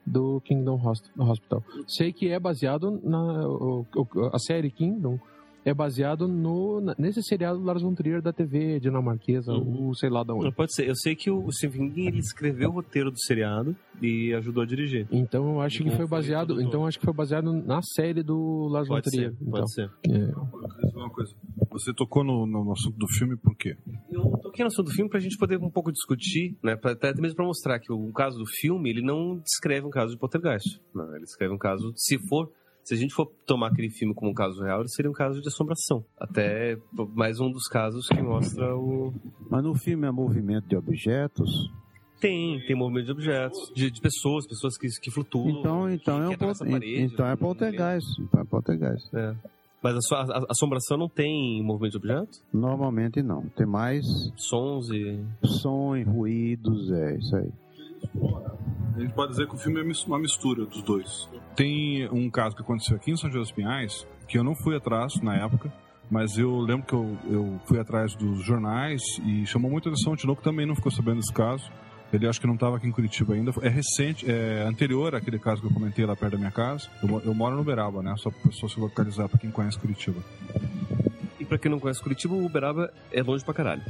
do Kingdom Hosp- Hospital. Sei que é baseado na o- a série Kingdom é baseado no nesse seriado do Lars von Trier da TV dinamarquesa, Uhum. ou sei lá da onde. Não, pode ser. Eu sei que o Stephen King ele escreveu o roteiro do seriado e ajudou a dirigir. Então eu acho que Como foi baseado, então eu acho que foi baseado na série do Lars von Pode Trier. ser, então. pode ser. É. Uma coisa. Você tocou no, no- no assunto do filme por quê? Eu toquei no assunto do filme pra gente poder um pouco discutir, né? Pra, até mesmo pra mostrar que o caso do filme, ele não descreve um caso de poltergeist. Não, ele descreve um caso, se for... Se a gente for tomar aquele filme como um caso real, ele seria um caso de assombração. Até mais um dos casos que mostra o... Mas no filme é movimento de objetos. Tem, tem movimento de objetos, de, de pessoas, pessoas que, que flutuam. Então, então é um que pol- parede, então é poltergeist. Então é poltergeist. É. Mas a, sua- a- a assombração não tem movimento de objetos? Normalmente não. Tem mais Sons e. sons, ruídos, é isso aí. A gente pode dizer que o filme é uma mistura dos dois. Tem um caso que aconteceu aqui em São José dos Pinhais, que eu não fui atrás na época, mas eu lembro que eu, eu fui atrás dos jornais e chamou muita atenção. O Tinoco também não ficou sabendo desse caso. Ele acho que não estava aqui em Curitiba ainda. É recente, é anterior àquele caso que eu comentei lá perto da minha casa. Eu, eu moro no Uberaba, né? Só para o pessoal se localizar, para quem conhece Curitiba. E pra quem não conhece Curitiba, o Uberaba é longe pra caralho.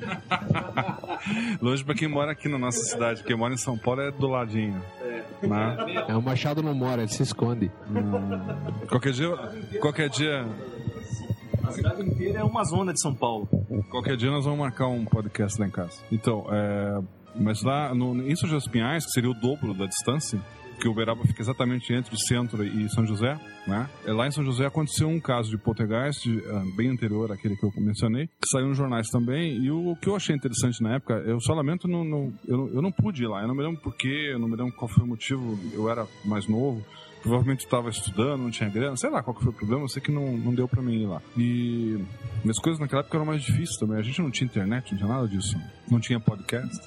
Longe para quem mora aqui na nossa cidade. Quem mora em São Paulo é do ladinho. Né? É o Machado não mora, ele se esconde. Qualquer dia, qualquer dia, A cidade inteira é uma zona de São Paulo. qualquer dia nós vamos marcar um podcast lá em casa. Então, é, mas lá no, em São José dos Pinhais, que seria o dobro da distância, que Uberaba fica exatamente entre o centro e São José, né? É, Lá em São José aconteceu um caso de poltergeist, ah, bem anterior àquele que eu mencionei, que saiu nos jornais também, e o, que eu achei interessante na época, eu só lamento, não, não- eu, eu não pude ir lá, eu não me lembro porquê, eu não me lembro qual foi o motivo, eu era mais novo, provavelmente estava estudando, não tinha grana, sei lá qual que foi o problema, eu sei que não, não deu pra mim ir lá. E as coisas naquela época eram mais difíceis também, a gente não tinha internet, não tinha nada disso, não tinha podcast.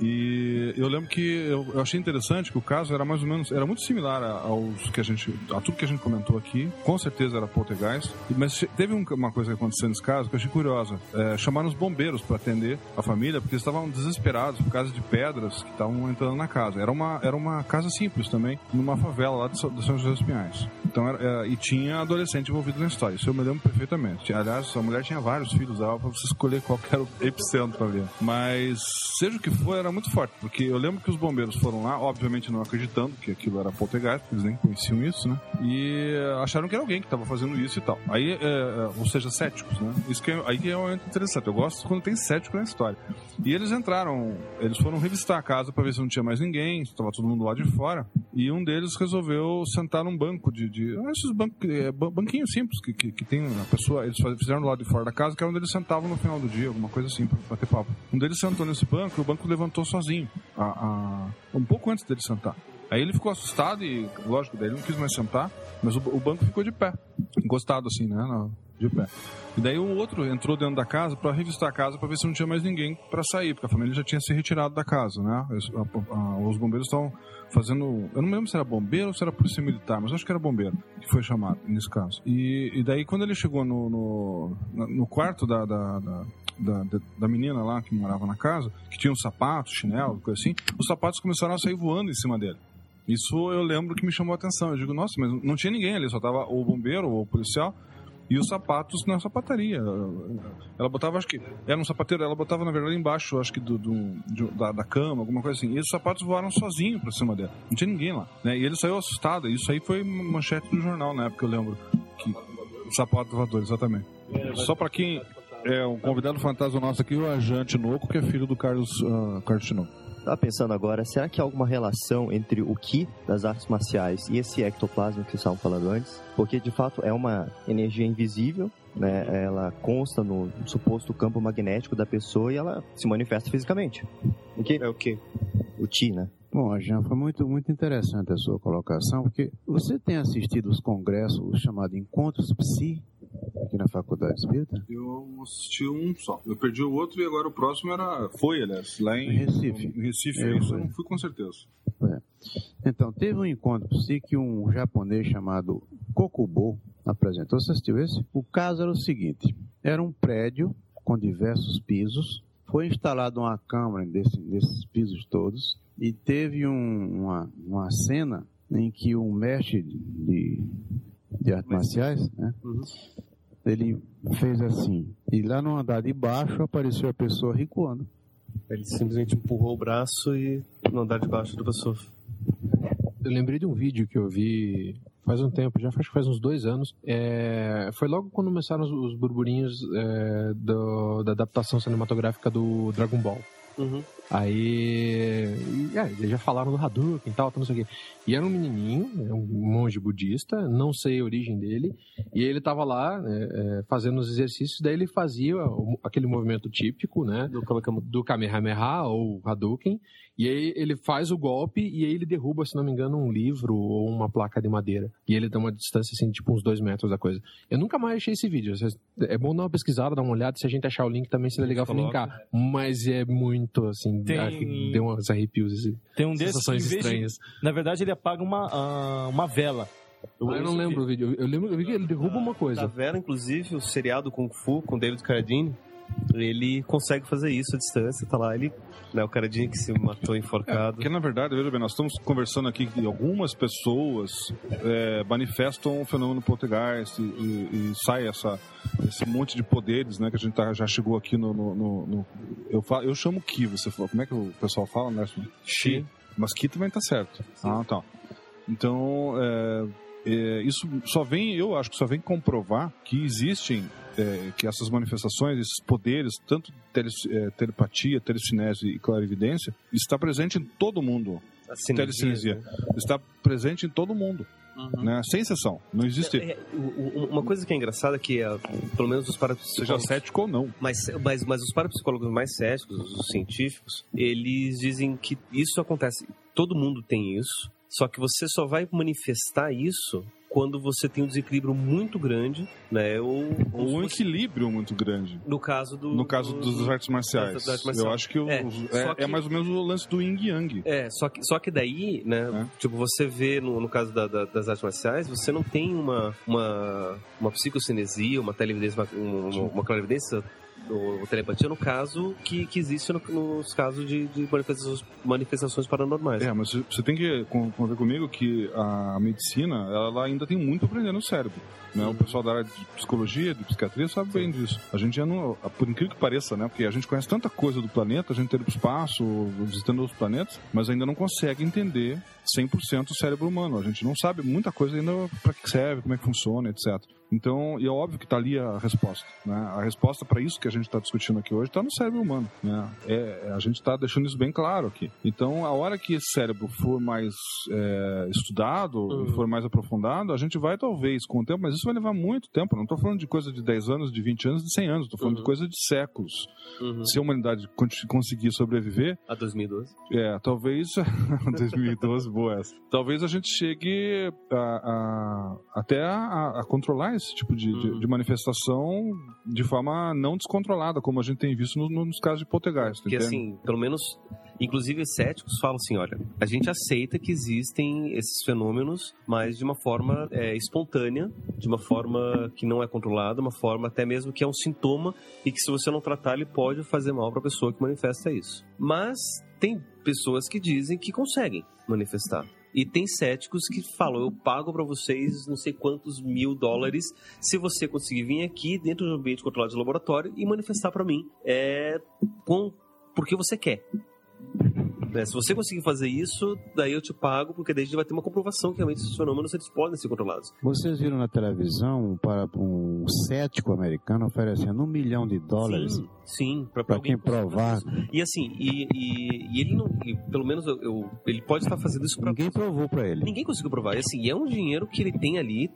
E eu lembro que eu, achei interessante que o caso era mais ou menos, era muito similar aos que a gente, a tudo que a gente comentou aqui. Com certeza era poltergeist. Mas teve um- uma coisa que aconteceu nesse caso que eu achei curiosa. É, chamaram os bombeiros para atender a família porque eles estavam desesperados por causa de pedras que estavam entrando na casa. Era uma, era uma casa simples também, numa favela lá de, São- de São José dos Pinhais. Então era, é, e tinha adolescente envolvido na história. Isso eu me lembro perfeitamente. Aliás, a mulher tinha vários filhos, dava pra você escolher qual era o epicentro ver. Mas seja o que for, era muito forte, porque eu lembro que os bombeiros foram lá, obviamente não acreditando que aquilo era poltergeist, eles nem conheciam isso, né? E eh, acharam que era alguém que estava fazendo isso e tal. Aí, eh, ou seja, céticos, né? Isso que é, aí que é muito interessante. Eu gosto quando tem cético na história. E eles entraram, eles foram revistar a casa para ver se não tinha mais ninguém, estava todo mundo lá de fora. E um deles resolveu sentar num banco de. de ah, esses bancos, eh, ban- banquinhos simples que, que, que tem a pessoa. Eles fizeram do lado de fora da casa, que era onde eles sentavam no final do dia, alguma coisa assim, pra bater papo. Um deles sentou nesse banco e o banco levantou sozinho, a, a- um pouco antes dele sentar. Aí ele ficou assustado e, lógico, daí ele não quis mais sentar, mas o, o banco ficou de pé, encostado assim, né, na- de pé. E daí o outro entrou dentro da casa para revistar a casa para ver se não tinha mais ninguém para sair, porque a família já tinha se retirado da casa, né? Os, bombeiros estavam fazendo, eu não lembro se era bombeiro ou se era polícia militar, mas acho que era bombeiro que foi chamado nesse caso. E, e daí quando ele chegou no, no, no quarto da, da, da da, da- da menina lá que morava na casa, que tinha um sapato, chinelo, coisa assim, os sapatos começaram a sair voando em cima dele. Isso eu lembro que me chamou a atenção. Eu digo, nossa, mas não tinha ninguém ali, só tava o bombeiro ou o policial e os sapatos na sapataria. Ela botava, acho que. Era um sapateiro, ela botava, na verdade, embaixo, acho que do, do- da, da cama, alguma coisa assim. E os sapatos voaram sozinho pra cima dela. Não tinha ninguém lá. Né? E ele saiu assustado. Isso aí foi manchete do jornal na época, eu lembro. Que, sapato voador, exatamente. Só pra quem é um convidado fantasma nosso aqui, o Ajante Noco, que é filho do Carlos, uh, Carlos Tinoco. Tava pensando agora, será que há alguma relação entre o Ki das artes marciais e esse ectoplasma que vocês estavam falando antes? Porque de fato é uma energia invisível, né? Ela consta no suposto campo magnético da pessoa e ela se manifesta fisicamente. O que? É o quê? O Ti, né? Bom, Jean, foi muito, muito interessante a sua colocação, porque você tem assistido os congressos, os chamados Encontros Psi, aqui na Faculdade Espírita? Eu assisti um só. Eu perdi o outro e agora o próximo era. Foi, aliás, lá em Em Recife. Em Recife, É, isso eu não fui com certeza. É. Então, teve um encontro psi que um japonês chamado Kokubo apresentou. Você assistiu esse? O caso era o seguinte: era um prédio com diversos pisos. Foi instalada uma câmera desse, desses pisos todos e teve um- uma, uma cena em que um mestre de, de artes marciais, né? Ele fez assim. E lá no andar de baixo apareceu a pessoa recuando. Ele simplesmente empurrou o braço e no andar de baixo do pessoa. Eu lembrei de um vídeo que eu vi faz um tempo, já acho que faz uns dois anos. É, foi logo quando começaram os, os burburinhos é, do- da adaptação cinematográfica do Dragon Ball. Uhum. Aí. é, eles já falaram do Hadouken e tal, não sei o quê. E era um menininho, né, um monge budista, não sei a origem dele, e ele tava lá é, fazendo os exercícios, daí ele fazia aquele movimento típico, né? Do, Kamehameha ou Hadouken, e aí ele faz o golpe e aí ele derruba, se não me engano, um livro ou uma placa de madeira. E ele dá uma distância, assim, tipo uns dois metros da coisa. Eu nunca mais achei esse vídeo. É bom dar uma pesquisada, dar uma olhada. Se a gente achar o link também seria legal linkar. Mas é muito, assim, Tem- que deu uns arrepios, assim. Tem um que, sensações vez de- estranhas. na verdade, ele apaga uma, ah, uma vela. Ah, eu não lembro o vídeo. Eu lembro eu vi que ele derruba uma coisa. Da Vera, inclusive, o seriado Kung Fu com David Carradine, ele consegue fazer isso à distância. Tá lá, ele, né, o Carradine que se matou enforcado. Porque, na verdade, veja bem, nós estamos conversando aqui que algumas pessoas é, manifestam o fenômeno poltergeist e, e- e sai essa, esse monte de poderes, né? Que a gente tá- já chegou aqui no... no- no- no- eu, falo, eu chamo Ki, você fala, como é que o pessoal fala, né? Ki. Mas Ki também tá certo. Ah, tá. Então, é, é, isso só vem, eu acho que só vem comprovar que existem, é, que essas manifestações, esses poderes, tanto tele, é, telepatia, telecinese e clarividência, está presente em todo mundo. A Telecinesia. Está presente em todo mundo. Né? Sem exceção. Não existe. É, o- uma coisa que é engraçada é que, ah, pelo menos os parapsicólogos... Seja cético ou não. Mas, mas, mas os parapsicólogos mais céticos, os científicos, eles dizem que isso acontece. Todo mundo tem isso, só que você só vai manifestar isso quando você tem um desequilíbrio muito grande, né? Ou, Ou um equilíbrio muito grande. No caso do. No caso do- dos artes marciais. das artes marciais. Eu acho que, o- É, é, é que- mais ou menos o lance do yin yang. É, só que, só que daí, né, tipo, você vê no, no caso da- da- das artes marciais, você não tem uma, uma, uma psicocinesia, uma televidência, uma, uma, uma clarividência ou telepatia, no caso, que, que existe no- nos casos de, de manifestações, manifestações paranormais. É, mas você tem que con- conver comigo que a medicina, ela ainda tem muito a aprender no cérebro. Né? O pessoal da área de psicologia, de psiquiatria, sabe bem disso. A gente já não, por incrível que pareça, né? Porque a gente conhece tanta coisa do planeta, a gente tá indo pro espaço, visitando outros planetas, mas ainda não consegue entender 100% o cérebro humano. A gente não sabe muita coisa ainda para que serve, como é que funciona, etc. Então, e é óbvio que tá ali a resposta. Né? A resposta para isso que a gente está discutindo aqui hoje está no cérebro humano. Né? É, a gente está deixando isso bem claro aqui. Então, a hora que esse cérebro for mais é, estudado, for mais aprofundado, a gente vai talvez com o tempo, mas isso vai levar muito tempo. Não estou falando de coisa de 10 anos, de 20 anos, de 100 anos. Estou falando de coisa de séculos. Se a humanidade con- conseguir sobreviver, A 2012. é, talvez 2012, boa essa. Talvez a gente chegue a, a- até a, a controlar esse tipo de, de- de manifestação de forma não descontrolada, como a gente tem visto no- no- nos casos de poltergeist. Porque entende? assim, pelo menos, inclusive céticos falam assim, olha, a gente aceita que existem esses fenômenos, mas de uma forma é, espontânea, de uma forma que não é controlada, uma forma até mesmo que é um sintoma e que se você não tratar ele pode fazer mal para a pessoa que manifesta isso. Mas tem pessoas que dizem que conseguem manifestar. E tem céticos que falam, eu pago pra vocês não sei quantos mil dólares se você conseguir vir aqui dentro do ambiente controlado de laboratório e manifestar pra mim é, com, porque você quer. Né, Se você conseguir fazer isso, daí eu te pago, porque daí a gente vai ter uma comprovação que realmente esses fenômenos eles podem ser controlados. Vocês viram na televisão para um cético americano oferecendo um milhão de dólares Sim, sim, para quem provar. E assim, e, e- e ele não. e pelo menos eu, eu- ele pode estar fazendo isso pra. Ninguém provou para ele. Ninguém conseguiu provar. E assim, é um dinheiro que ele tem ali.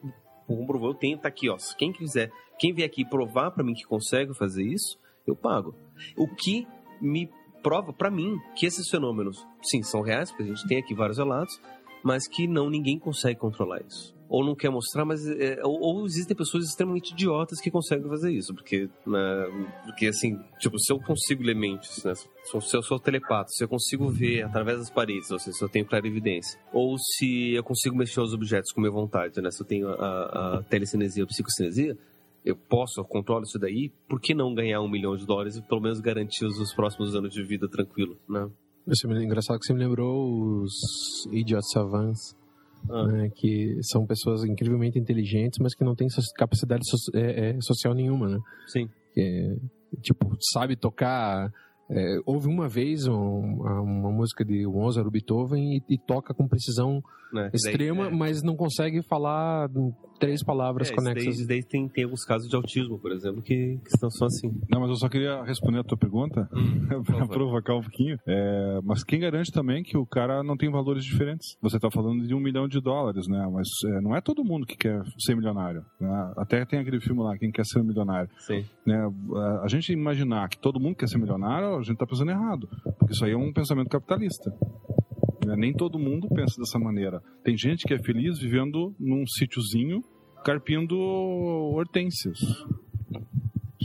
Comprovou, eu tenho, tá aqui, ó. Quem quiser, quem vier aqui provar pra mim que consegue fazer isso, eu pago. O que me prova pra mim que esses fenômenos, sim, são reais, porque a gente tem aqui vários relatos, mas que não ninguém consegue controlar isso. Ou não quer mostrar, mas. é, ou, ou existem pessoas extremamente idiotas que conseguem fazer isso. Porque, né, porque assim, tipo, se eu consigo ler mentes, né? Se eu, sou telepato, se eu consigo ver através das paredes, ou seja, se eu tenho clara evidência. Ou se eu consigo mexer os objetos com minha vontade, né? Se eu tenho a, a telecinesia ou psicocinesia, eu posso, eu controlo isso daí, por que não ganhar um milhão de dólares e pelo menos garantir os, os próximos anos de vida tranquilo, né? Isso é engraçado que você me lembrou os Idiot Savants, Ah. né, que são pessoas incrivelmente inteligentes, mas que não têm capacidade so- é, é, social nenhuma, né? Sim. Que é, tipo, sabe tocar... é, houve uma vez um- uma, música de Mozart Beethoven e, e toca com precisão Né? extrema, Daí, é. mas não consegue falar três palavras É, conexas. daí, daí tem, tem alguns casos de autismo, por exemplo, que, que estão só assim. Não, mas eu só queria responder a tua pergunta, pra provocar um pouquinho. É, mas quem garante também que o cara não tem valores diferentes? Você tá falando de um milhão de dólares, né? Mas é, não é todo mundo que quer ser milionário. né? Até tem aquele filme lá, Quem Quer Ser Milionário. Sim. Né? A- A gente imaginar que todo mundo quer ser milionário, a gente tá pensando errado. Porque isso aí é um pensamento capitalista. Né? Nem todo mundo pensa dessa maneira. Tem gente que é feliz vivendo num sítiozinho carpindo hortênsias.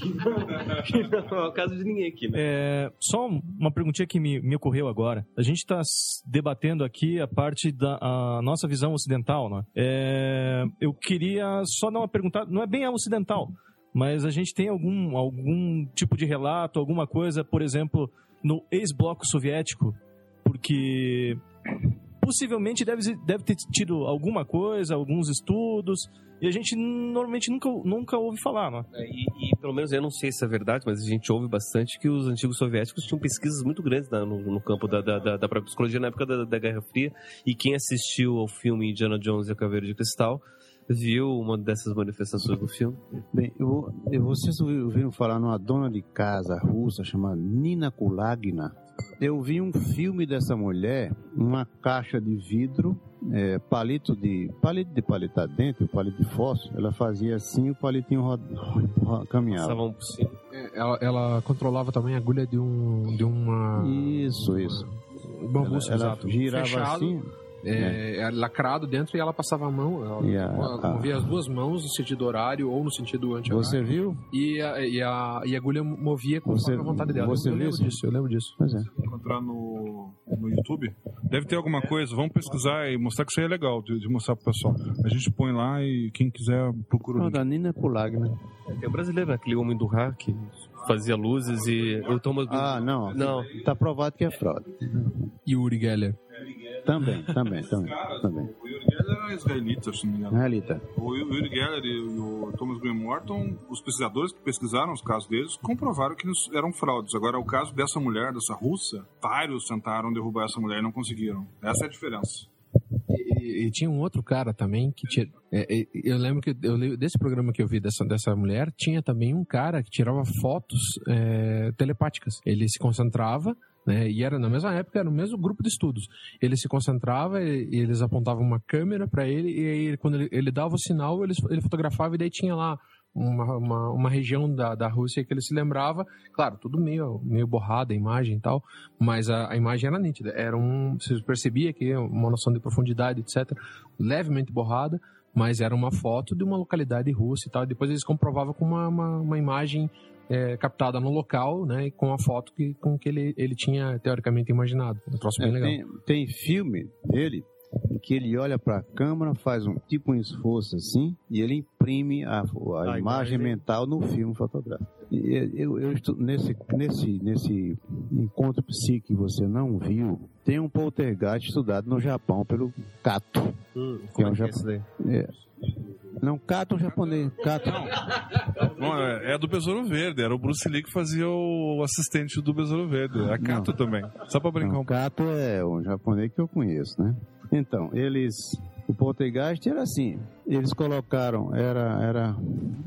não é o caso de ninguém aqui, né? É, só uma perguntinha que me, me ocorreu agora. A gente está debatendo aqui a parte da a nossa visão ocidental, né? É, eu queria só dar uma pergunta, não é bem a ocidental, mas a gente tem algum, algum tipo de relato, alguma coisa, por exemplo, no ex-bloco soviético, porque possivelmente deve, deve ter tido alguma coisa, alguns estudos, e a gente normalmente nunca, nunca ouve falar, né? E, e pelo menos eu não sei se é verdade, mas a gente ouve bastante que os antigos soviéticos tinham pesquisas muito grandes na- no, no campo da, da, da, da própria psicologia na época da, da Guerra Fria. E quem assistiu ao filme Indiana Jones e a Caveira de Cristal viu uma dessas manifestações no filme. Bem, eu, eu- vocês ouviram ouviram falar numa dona de casa russa chamada Nina Kulagina? Eu vi um filme dessa mulher, uma caixa de vidro, é, palito de palito de palitar dentro, palito de fósforo. Ela fazia assim, o palitinho roda, roda- caminhava. Passavam por cima. É, Ela, ela controlava também a agulha de um de uma Isso, isso. um bambu, Ela- ela exato. girava fechado, assim, é, é lacrado dentro e ela passava a mão, ela, E a- movia as duas mãos no sentido horário ou no sentido anti Você viu? E a, e, a, e a agulha movia com Você- a vontade dela. você eu, lembro isso? disso, eu lembro disso. Pois é. encontrar no, no YouTube. Deve ter alguma coisa, vamos pesquisar e mostrar que isso aí é legal de, de mostrar pro pessoal. A gente põe lá e quem quiser procura o Não, da Nina. Tem o brasileiro, né? aquele homem do hack que fazia luzes e o Thomas. Ah, não. Não. Tá provado que é fraude. E Uri Geller. Também, também, também. também. O Yuri Geller era israelita, se não me engano. Realita. O Yuri Geller e o Thomas Graham Morton, os pesquisadores que pesquisaram os casos deles, comprovaram que eram fraudes. Agora, o caso dessa mulher, dessa russa, vários tentaram derrubar essa mulher e não conseguiram. Essa é a diferença. E, e tinha um outro cara também que tinha. é, é, eu lembro que eu li- desse programa que eu vi dessa, dessa mulher, tinha também um cara que tirava fotos é, telepáticas. Ele se concentrava. Né, e era na mesma época, era o mesmo grupo de estudos. Ele se concentrava e, e eles apontavam uma câmera para ele e aí quando ele, ele dava o sinal, ele, ele fotografava e daí tinha lá uma, uma, uma região da, da Rússia que ele se lembrava. Claro, tudo meio, meio borrada a imagem e tal, mas a, a imagem era nítida. Era um, você percebia que uma noção de profundidade, etc., levemente borrada, mas era uma foto de uma localidade russa e tal. Depois eles comprovavam com uma, uma, uma imagem é, captada no local, né, e com a foto que, com que ele, ele tinha teoricamente imaginado. Um troço bem É, legal. tem, tem filme dele em que ele olha para a câmera, faz um tipo um esforço assim e ele imprime a, a A imagem imagem. mental no filme fotográfico. Eu, eu, eu estu- nesse, nesse, nesse encontro psíquico que você não viu, tem um poltergeist estudado no Japão pelo Kato. Hum, que é que é Jap- isso daí? é. Não, Kato um japonês. Kato. Não, é, é do Besouro Verde. Era o Bruce Lee que fazia o assistente do Besouro Verde. A Kato também. Só pra brincar Não, Kato é um japonês que eu conheço, né? Então, eles. O poltergeist era assim. Eles colocaram, era, era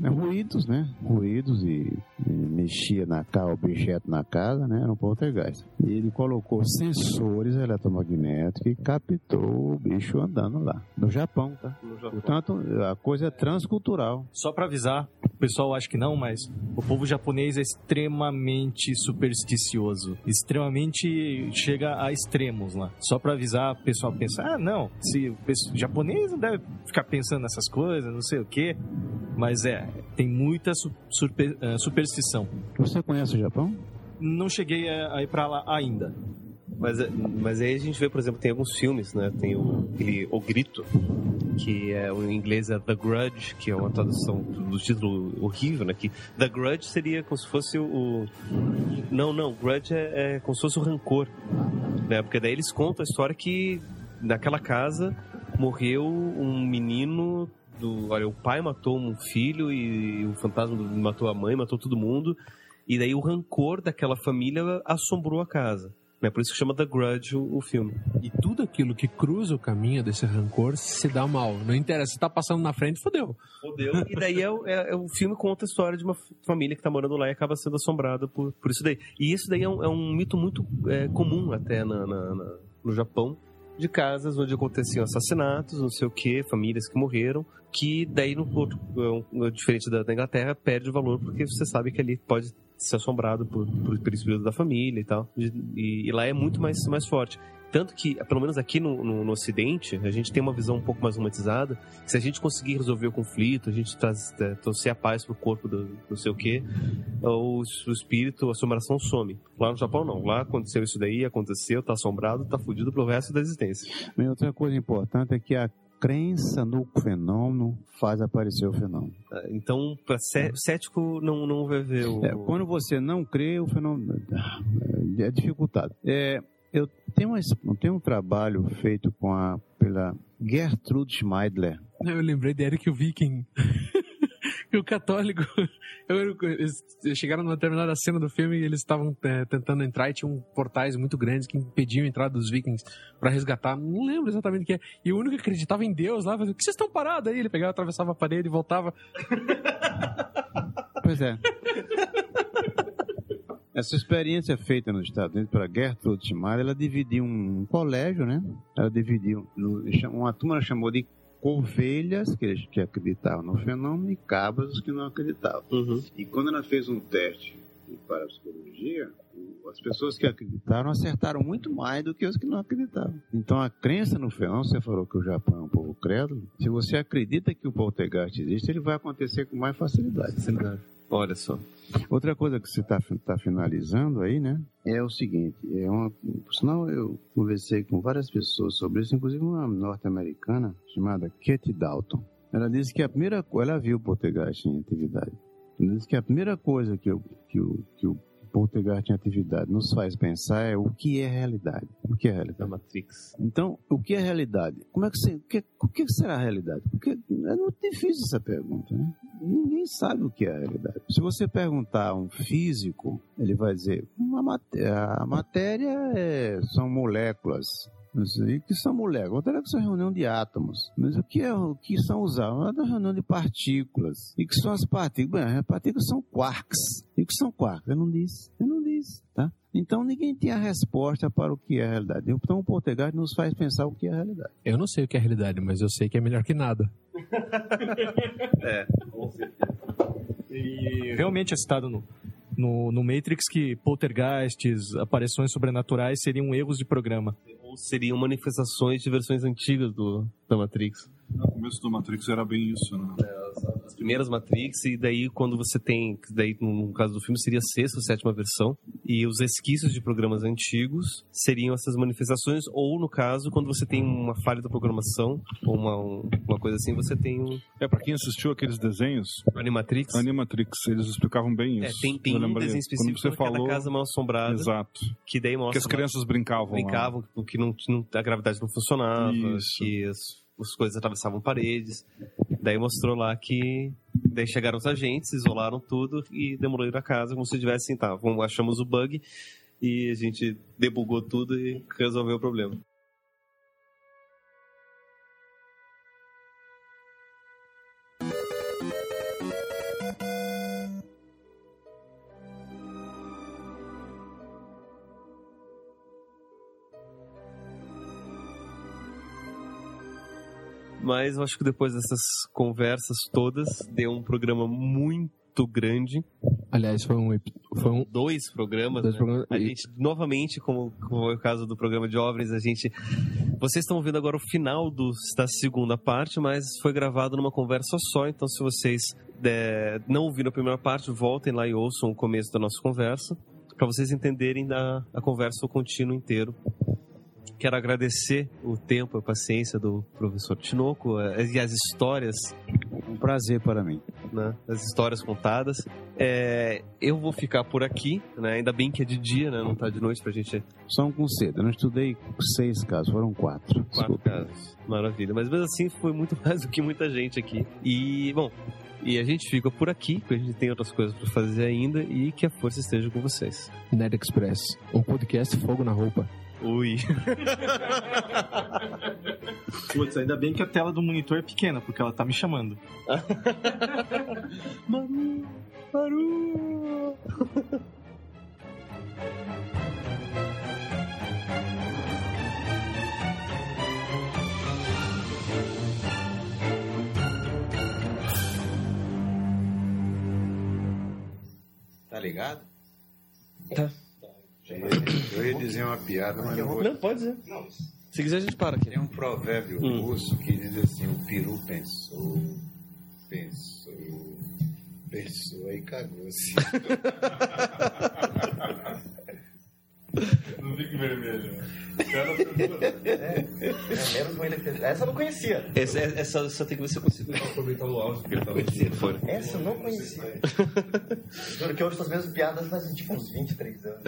é, ruídos, né? Ruídos e, e mexia na casa, objeto na casa, né? Era um poltergeist. E ele colocou sensores eletromagnéticos e captou o bicho andando lá. No Japão, tá? Portanto, a coisa é transcultural. Só pra avisar, o pessoal acha que não, mas o povo japonês é extremamente supersticioso. Extremamente chega a extremos lá. Só pra avisar, o pessoal pensa, ah, não, se o pessoal- japonês não deve ficar pensando nessas coisas, não sei o quê. Mas é, tem muita su- surpe- eh, superstição. Você conhece o Japão? Não cheguei a, a ir pra lá ainda. Mas, é- mas aí a gente vê, por exemplo, tem alguns filmes, né? Tem o, aquele O Grito, que é, o em inglês é The Grudge, que é uma tradução do título horrível, né? Que The Grudge seria como se fosse o... Não, não, Grudge é, é como se fosse o rancor, né? Porque daí eles contam a história que naquela casa morreu um menino do... Olha, o pai matou um filho e o fantasma matou a mãe, matou todo mundo. E daí o rancor daquela família assombrou a casa. É por isso que chama The Grudge o, o filme. E tudo aquilo que cruza o caminho desse rancor se dá mal. Não interessa, se tá passando na frente, fodeu. Fodeu. E daí é, o- é- é o filme conta a história de uma família que tá morando lá e acaba sendo assombrada por, por isso daí. E isso daí é um, é um mito muito é, comum até na, na- na- no Japão, de casas onde aconteciam assassinatos, não sei o que, famílias que morreram, que daí, no outro, é diferente da, Inglaterra, perde o valor porque você sabe que ali pode ser assombrado por, por, por espírito da família e tal. E, e lá é muito mais, mais forte. Tanto que, pelo menos aqui no, no, no Ocidente, a gente tem uma visão um pouco mais romantizada. Se a gente conseguir resolver o conflito, a gente traz, é, trouxer a paz pro corpo do não sei o quê, o, o espírito, a assombração some. Lá no Japão, não. Lá aconteceu isso daí, aconteceu, tá assombrado, tá fudido pro resto da existência. E outra coisa importante é que a crença no fenômeno faz aparecer o fenômeno. Então, para cético, não, não vai ver o. É, quando você não crê, o fenômeno é, é dificultado. É, eu tenho, uma, tenho um trabalho feito com a, pela Gertrude Schmeidler. Eu lembrei de Eric o Viking. o católico. eu- eles chegaram numa determinada cena do filme e eles estavam é, tentando entrar e tinham portais muito grandes que impediam a entrada dos vikings pra resgatar. Não lembro exatamente o que é. E o único que acreditava em Deus lá, fazia, o que vocês estão parados aí? Ele pegava, atravessava a parede e voltava. Pois é. Essa experiência feita nos Estados Unidos pela Gertrude Schmeidler, ela dividiu um colégio, né? Ela dividiu, no- uma turma chamou de ovelhas, que, eles- que acreditavam no fenômeno, e cabras que não acreditavam. E quando ela fez um teste para a psicologia, as pessoas que acreditaram acertaram muito mais do que os que não acreditavam. Então a crença no fenômeno, você falou que o Japão é um povo crédulo, se você acredita que o poltergeist existe, ele vai acontecer com mais facilidade. Olha só. Outra coisa que você está finalizando aí, né? É o seguinte, é uma, por sinal eu conversei com várias pessoas sobre isso, inclusive uma norte-americana chamada Katie Dalton. Ela disse que a primeira coisa, ela viu o poltergeist em atividade. Ela disse que a primeira coisa que o, que o, que o poltergeist em atividade nos faz pensar é o que é realidade. O que é realidade? A Matrix. Então, o que é realidade? Como é que você, o que, o que será a realidade? Porque é muito difícil essa pergunta, né? Ninguém sabe o que é a realidade. Se você perguntar a um físico, ele vai dizer: maté- a matéria é- são moléculas. Não sei, O que são moléculas? Moléculas são reunião de átomos. Mas o que, é, o que são os átomos? É uma reunião de partículas. E o que são as partículas? Bem, as partículas são quarks. E o que são quarks? Eu não disse. Eu não disse, tá? Então ninguém tem a resposta para o que é a realidade. Então o poltergeist nos faz pensar o que é a realidade. Eu não sei o que é realidade, mas eu sei que é melhor que nada. É, E realmente é citado no, no, no Matrix que poltergeists, aparições sobrenaturais seriam erros de programa. Seriam manifestações de versões antigas do, da Matrix. No começo do Matrix era bem isso, né? as primeiras Matrix, e daí quando você tem, daí no caso do filme seria a sexta ou sétima versão, e os resquícios de programas antigos seriam essas manifestações, ou no caso, quando você tem uma falha da programação, ou uma, um- uma coisa assim, você tem um... É, pra quem assistiu aqueles desenhos... Animatrix? Animatrix, eles explicavam bem É, isso. tem, tem Eu um desenho específico Quando você é falou... Casa Mal Assombrada. Exato. Que daí mostra... Que as crianças brincavam lá. Brincavam, que não, não- a gravidade não funcionava, Isso. que as, as coisas atravessavam paredes. Daí mostrou lá que... Daí chegaram os agentes, isolaram tudo e demoliram a casa como se tivessem, tá, achamos o bug e a gente debugou tudo e resolveu o problema. Mas eu acho que depois dessas conversas todas, deu um programa muito grande. Aliás, foi um. Foi um Dois programas, Dois né? programas, A gente, novamente, como, como é o caso do programa de OVNIs, a gente... Vocês estão vendo agora o final do, da segunda parte, mas foi gravado numa conversa só, então se vocês é, não ouviram a primeira parte, voltem lá e ouçam o começo da nossa conversa, para vocês entenderem da, a conversa o contínuo inteiro. Quero agradecer o tempo e a paciência do professor Tinoco eh, e as histórias. Um prazer para mim. Né, as histórias contadas. É, eu vou ficar por aqui, né, ainda bem que é de dia, né, não tá de noite pra gente. Só um conceito. Eu não estudei seis casos, foram quatro. Quatro casos. Maravilha. Mas mesmo assim foi muito mais do que muita gente aqui. E, bom, e a gente fica por aqui, porque a gente tem outras coisas pra fazer ainda e que a força esteja com vocês. Nerd Express, um podcast fogo na roupa. Ui. Putz, ainda bem que a tela do monitor é pequena, porque ela tá me chamando. Maru, Maru. Tá ligado? Tá. Eu ia dizer uma piada, mas não vou. Não, pode dizer. Se quiser, a gente para aqui. Tem um provérbio Hum. russo que diz assim: o peru pensou, pensou, pensou, aí cagou-se. Não vermelho. É, menos uma defesa. Essa eu não conhecia. Essa, essa só tem que ver se eu consigo aproveitar o áudio que ele tava dizendo. Essa eu não conhecia. Juro que ouço as mesmas piadas faz tipo uns 23 anos.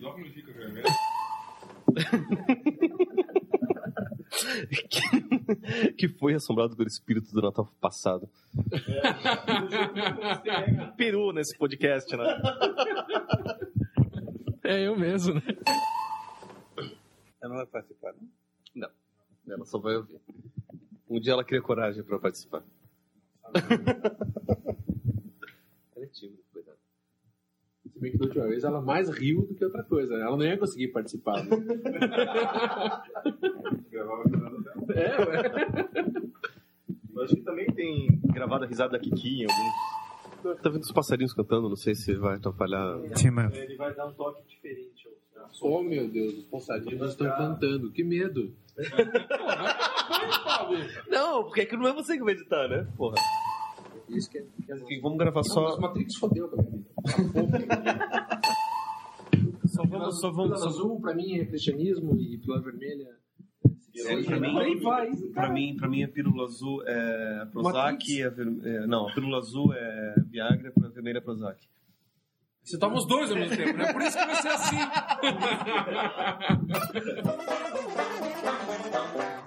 Dó quando fica vermelho. que, que foi assombrado pelo espírito do Natal passado. Peru nesse podcast, né? É eu mesmo, né? Ela não vai participar, não? Não, ela só vai ouvir. Um dia ela cria coragem pra participar. ela é tímida, cuidado. Se bem que da última vez ela mais riu do que outra coisa. né? Ela não ia conseguir participar. Né? É, ué. Eu acho que também tem gravado a risada da Kiki em alguns. Tá vendo os passarinhos cantando, não sei se vai atrapalhar. Sim, mas Ele vai dar um toque diferente. Oh meu Deus, os passarinhos estão cantando. Que medo. Não, porque é que não é você que vai editar, né? Porra. Isso que é. Vamos gravar só. Mas Matrix fodeu com a minha vida. Só vamos, só vamos. Azul pra mim é cristianismo e pílula vermelha. É, pra, mim, Aí vai. pra, mim, pra mim, a pílula azul é Prozac, a ver- é, não, a pílula azul é Viagra, a vermelha é Prozac. Você toma os dois ao mesmo tempo, né? Por isso que vai ser assim.